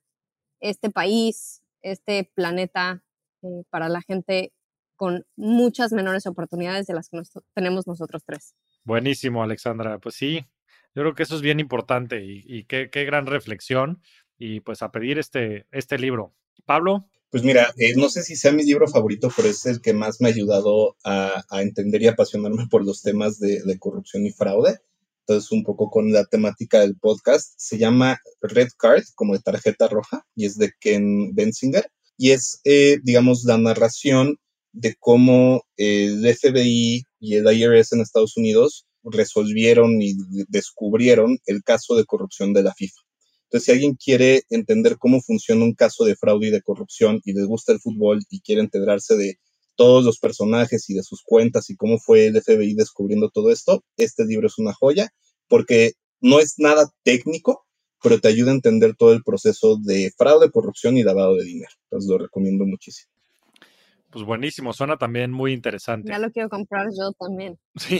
este país, este planeta eh, para la gente con muchas menores oportunidades de las que tenemos nosotros tres. Buenísimo, Alexandra. Pues sí, yo creo que eso es bien importante y, qué, gran reflexión. Y pues a pedir este, este libro. Pablo. Pues mira, eh, no sé si sea mi libro favorito, pero es el que más me ha ayudado a, entender y apasionarme por los temas de corrupción y fraude entonces un poco con la temática del podcast. Se llama Red Card, como de tarjeta roja, y es de Ken Bensinger, y es, eh, digamos, la narración de cómo el FBI y el IRS en Estados Unidos resolvieron y descubrieron el caso de corrupción de la FIFA. Entonces, si alguien quiere entender cómo funciona un caso de fraude y de corrupción y les gusta el fútbol y quiere enterarse de todos los personajes y de sus cuentas y cómo fue el FBI descubriendo todo esto, este libro es una joya porque no es nada técnico, pero te ayuda a entender todo el proceso de fraude, corrupción y lavado de dinero. Entonces lo recomiendo muchísimo. Pues buenísimo, suena también muy interesante. Ya lo quiero comprar yo también. Sí,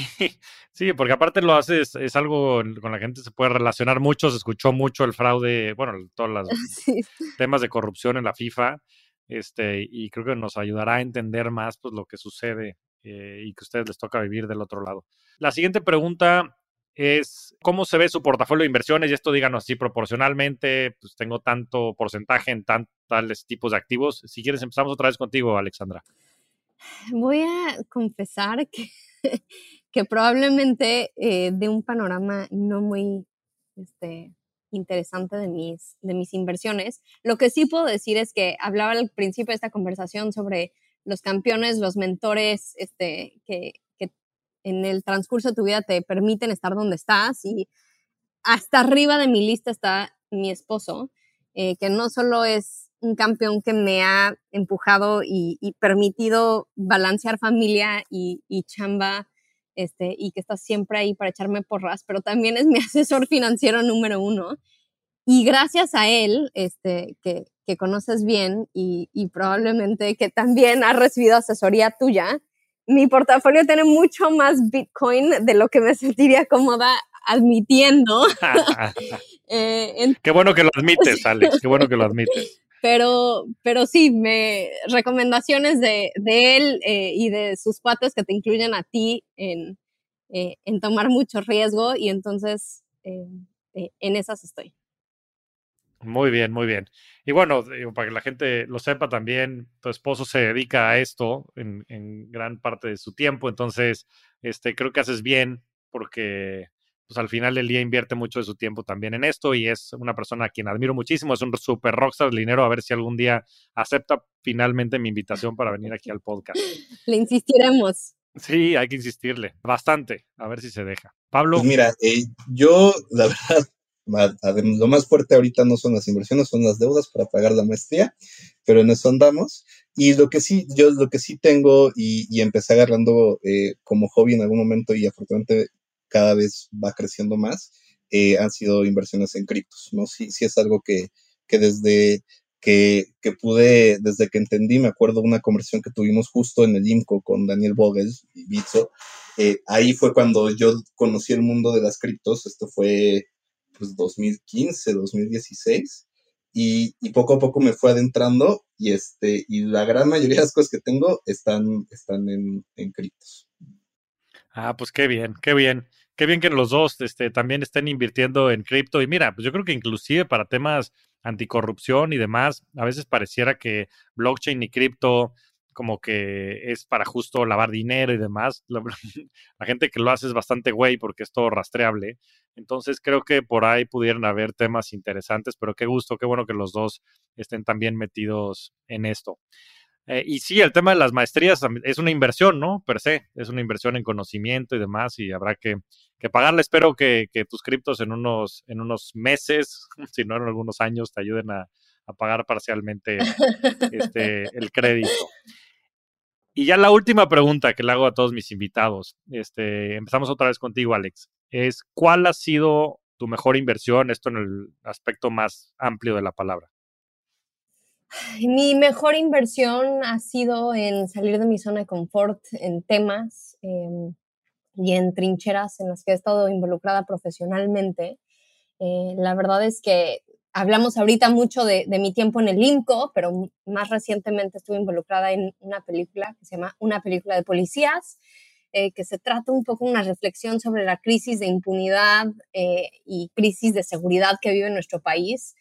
sí, porque aparte lo haces, es algo con la gente se puede relacionar mucho, se escuchó mucho el fraude, bueno, todos los temas de corrupción en la FIFA este, y creo que nos ayudará a entender más pues, lo que sucede eh, y que a ustedes les toca vivir del otro lado. La siguiente pregunta es cómo se ve su portafolio de inversiones y esto díganos así proporcionalmente, pues tengo tanto porcentaje en tales tipos de activos. Si quieres empezamos otra vez contigo, Alexandra. Voy a confesar que, que probablemente eh, de un panorama no muy este, interesante de mis, de mis inversiones. Lo que sí puedo decir es que hablaba al principio de esta conversación sobre los campeones, los mentores este, que, que en el transcurso de tu vida te permiten estar donde estás y hasta arriba de mi lista está mi esposo, eh, que no solo es un campeón que me ha empujado y, permitido balancear familia y, y chamba este, y que está siempre ahí para echarme porras, pero también es mi asesor financiero número uno. Y gracias a él, este, que, que conoces bien y, y, probablemente que también ha recibido asesoría tuya, mi portafolio tiene mucho más Bitcoin de lo que me sentiría cómoda admitiendo. eh, Qué bueno que lo admites, Alex, qué bueno que lo admites. Pero, pero sí, me, recomendaciones de, de él eh, y de sus cuates que te incluyen a ti en, eh, en tomar mucho riesgo y entonces eh, en esas estoy. Muy bien, muy bien. Y bueno, para que la gente lo sepa también, tu esposo se dedica a esto en, en, gran parte de su tiempo, entonces este, creo que haces bien porque pues al final del día invierte mucho de su tiempo también en esto y es una persona a quien admiro muchísimo, es un super rockstar del dinero, a ver si algún día acepta finalmente mi invitación para venir aquí al podcast. Le insistiremos. Sí, hay que insistirle bastante, a ver si se deja. Pablo. Pues mira, eh, yo la verdad, lo más fuerte ahorita no son las inversiones, son las deudas para pagar la maestría, pero en eso andamos. Y lo que sí, yo lo que sí tengo y, y empecé agarrando eh, como hobby en algún momento y afortunadamente cada vez va creciendo más, eh, han sido inversiones en criptos, ¿no? Sí, sí es algo que, que desde que, que, pude, desde que entendí, me acuerdo una conversación que tuvimos justo en el IMCO con Daniel Vogel y Bitso, eh, ahí fue cuando yo conocí el mundo de las criptos, esto fue pues 2015, 2016, y, y, poco a poco me fue adentrando y, este, y la gran mayoría de las cosas que tengo están, están en, en criptos. Ah, pues qué bien, qué bien qué bien que los dos este, también estén invirtiendo en cripto. Y mira, pues yo creo que inclusive para temas anticorrupción y demás, a veces pareciera que blockchain y cripto como que es para justo lavar dinero y demás. La, la gente que lo hace es bastante güey porque es todo rastreable. Entonces creo que por ahí pudieran haber temas interesantes, pero qué gusto, qué bueno que los dos estén también metidos en esto. Eh, y sí, el tema de las maestrías es una inversión, ¿no? Per se, es una inversión en conocimiento y demás, y habrá que, que pagarle. Espero que, que, tus criptos en unos, en unos meses, si no en algunos años, te ayuden a, a pagar parcialmente este, el crédito. Y ya la última pregunta que le hago a todos mis invitados, este, empezamos otra vez contigo, Alex, es ¿cuál ha sido tu mejor inversión? Esto en el aspecto más amplio de la palabra. Mi mejor inversión ha sido en salir de mi zona de confort en temas eh, y en trincheras en las que he estado involucrada profesionalmente. Eh, la verdad es que hablamos ahorita mucho de, mi tiempo en el INCO, pero más recientemente estuve involucrada en una película que se llama Una película de policías, eh, que se trata un poco de una reflexión sobre la crisis de impunidad eh, y crisis de seguridad que vive nuestro país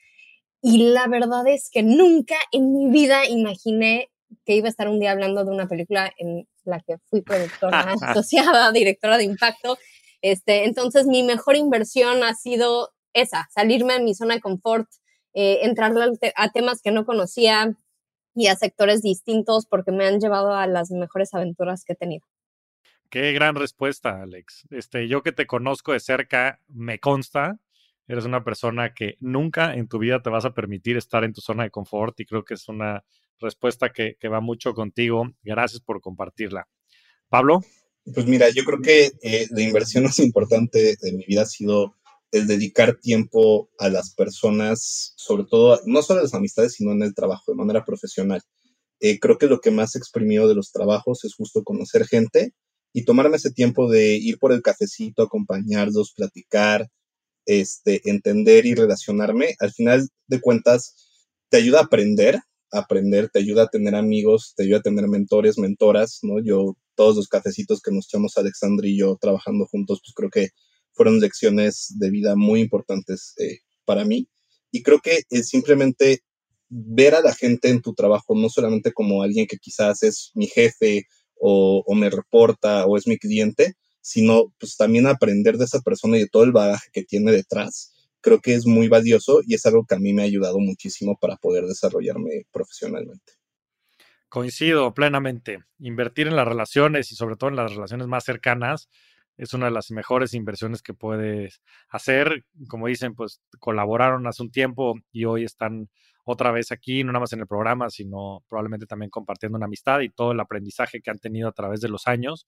y la verdad es que nunca en mi vida imaginé que iba a estar un día hablando de una película en la que fui productora asociada, directora de impacto. Este, entonces, mi mejor inversión ha sido esa, salirme de mi zona de confort, eh, entrar a temas que no conocía y a sectores distintos porque me han llevado a las mejores aventuras que he tenido. Qué gran respuesta, Alex. Este, yo que te conozco de cerca, me consta Eres una persona que nunca en tu vida te vas a permitir estar en tu zona de confort y creo que es una respuesta que, va mucho contigo. Gracias por compartirla. Pablo. Pues mira, yo creo que eh, la inversión más importante de mi vida ha sido el dedicar tiempo a las personas, sobre todo, no solo a las amistades, sino en el trabajo, de manera profesional. Eh, creo que lo que más exprimido de los trabajos es justo conocer gente y tomarme ese tiempo de ir por el cafecito, acompañarlos, platicar, este, entender y relacionarme, al final de cuentas te ayuda a aprender, a aprender, te ayuda a tener amigos, te ayuda a tener mentores, mentoras, ¿no? Yo, todos los cafecitos que nos echamos Alexandra y yo trabajando juntos, pues creo que fueron lecciones de vida muy importantes eh, para mí. Y creo que es simplemente ver a la gente en tu trabajo, no solamente como alguien que quizás es mi jefe o me reporta o es mi cliente, sino pues también aprender de esa persona y de todo el bagaje que tiene detrás, creo que es muy valioso y es algo que a mí me ha ayudado muchísimo para poder desarrollarme profesionalmente. Coincido plenamente. Invertir en las relaciones y sobre todo en las relaciones más cercanas es una de las mejores inversiones que puedes hacer. Como dicen, pues colaboraron hace un tiempo y hoy están otra vez aquí, no nada más en el programa, sino probablemente también compartiendo una amistad y todo el aprendizaje que han tenido a través de los años.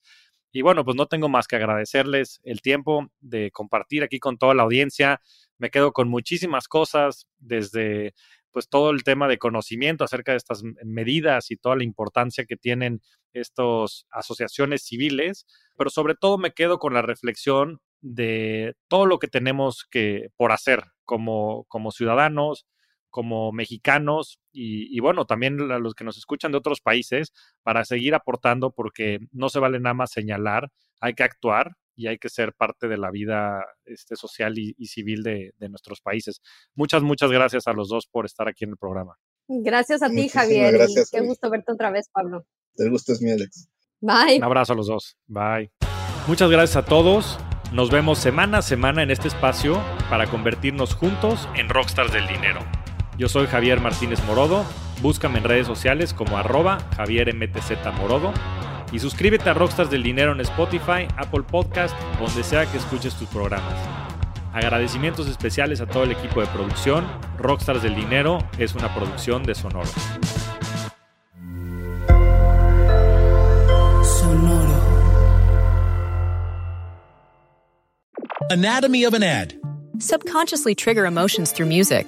Y bueno, pues no tengo más que agradecerles el tiempo de compartir aquí con toda la audiencia. Me quedo con muchísimas cosas, desde pues todo el tema de conocimiento acerca de estas medidas y toda la importancia que tienen estas asociaciones civiles, pero sobre todo me quedo con la reflexión de todo lo que tenemos que por hacer como, como ciudadanos, como mexicanos y, bueno, también a los que nos escuchan de otros países para seguir aportando porque no se vale nada más señalar, hay que actuar y hay que ser parte de la vida este, social y, civil de, nuestros países. Muchas, muchas gracias a los dos por estar aquí en el programa. Gracias a ti, Javier. Gracias, qué gusto verte otra vez, Pablo. El gusto es mi Alex. Bye. Un abrazo a los dos. Bye. Muchas gracias a todos. Nos vemos semana a semana en este espacio para convertirnos juntos en rockstars del dinero. Yo soy Javier Martínez Morodo. Búscame en redes sociales como arroba Javier MTZ Morodo. Y suscríbete a Rockstars del Dinero en Spotify, Apple Podcast, donde sea que escuches tus programas. Agradecimientos especiales a todo el equipo de producción. Rockstars del Dinero es una producción de Sonoro. Sonoro. Anatomy of an ad. Subconsciously trigger emotions through music.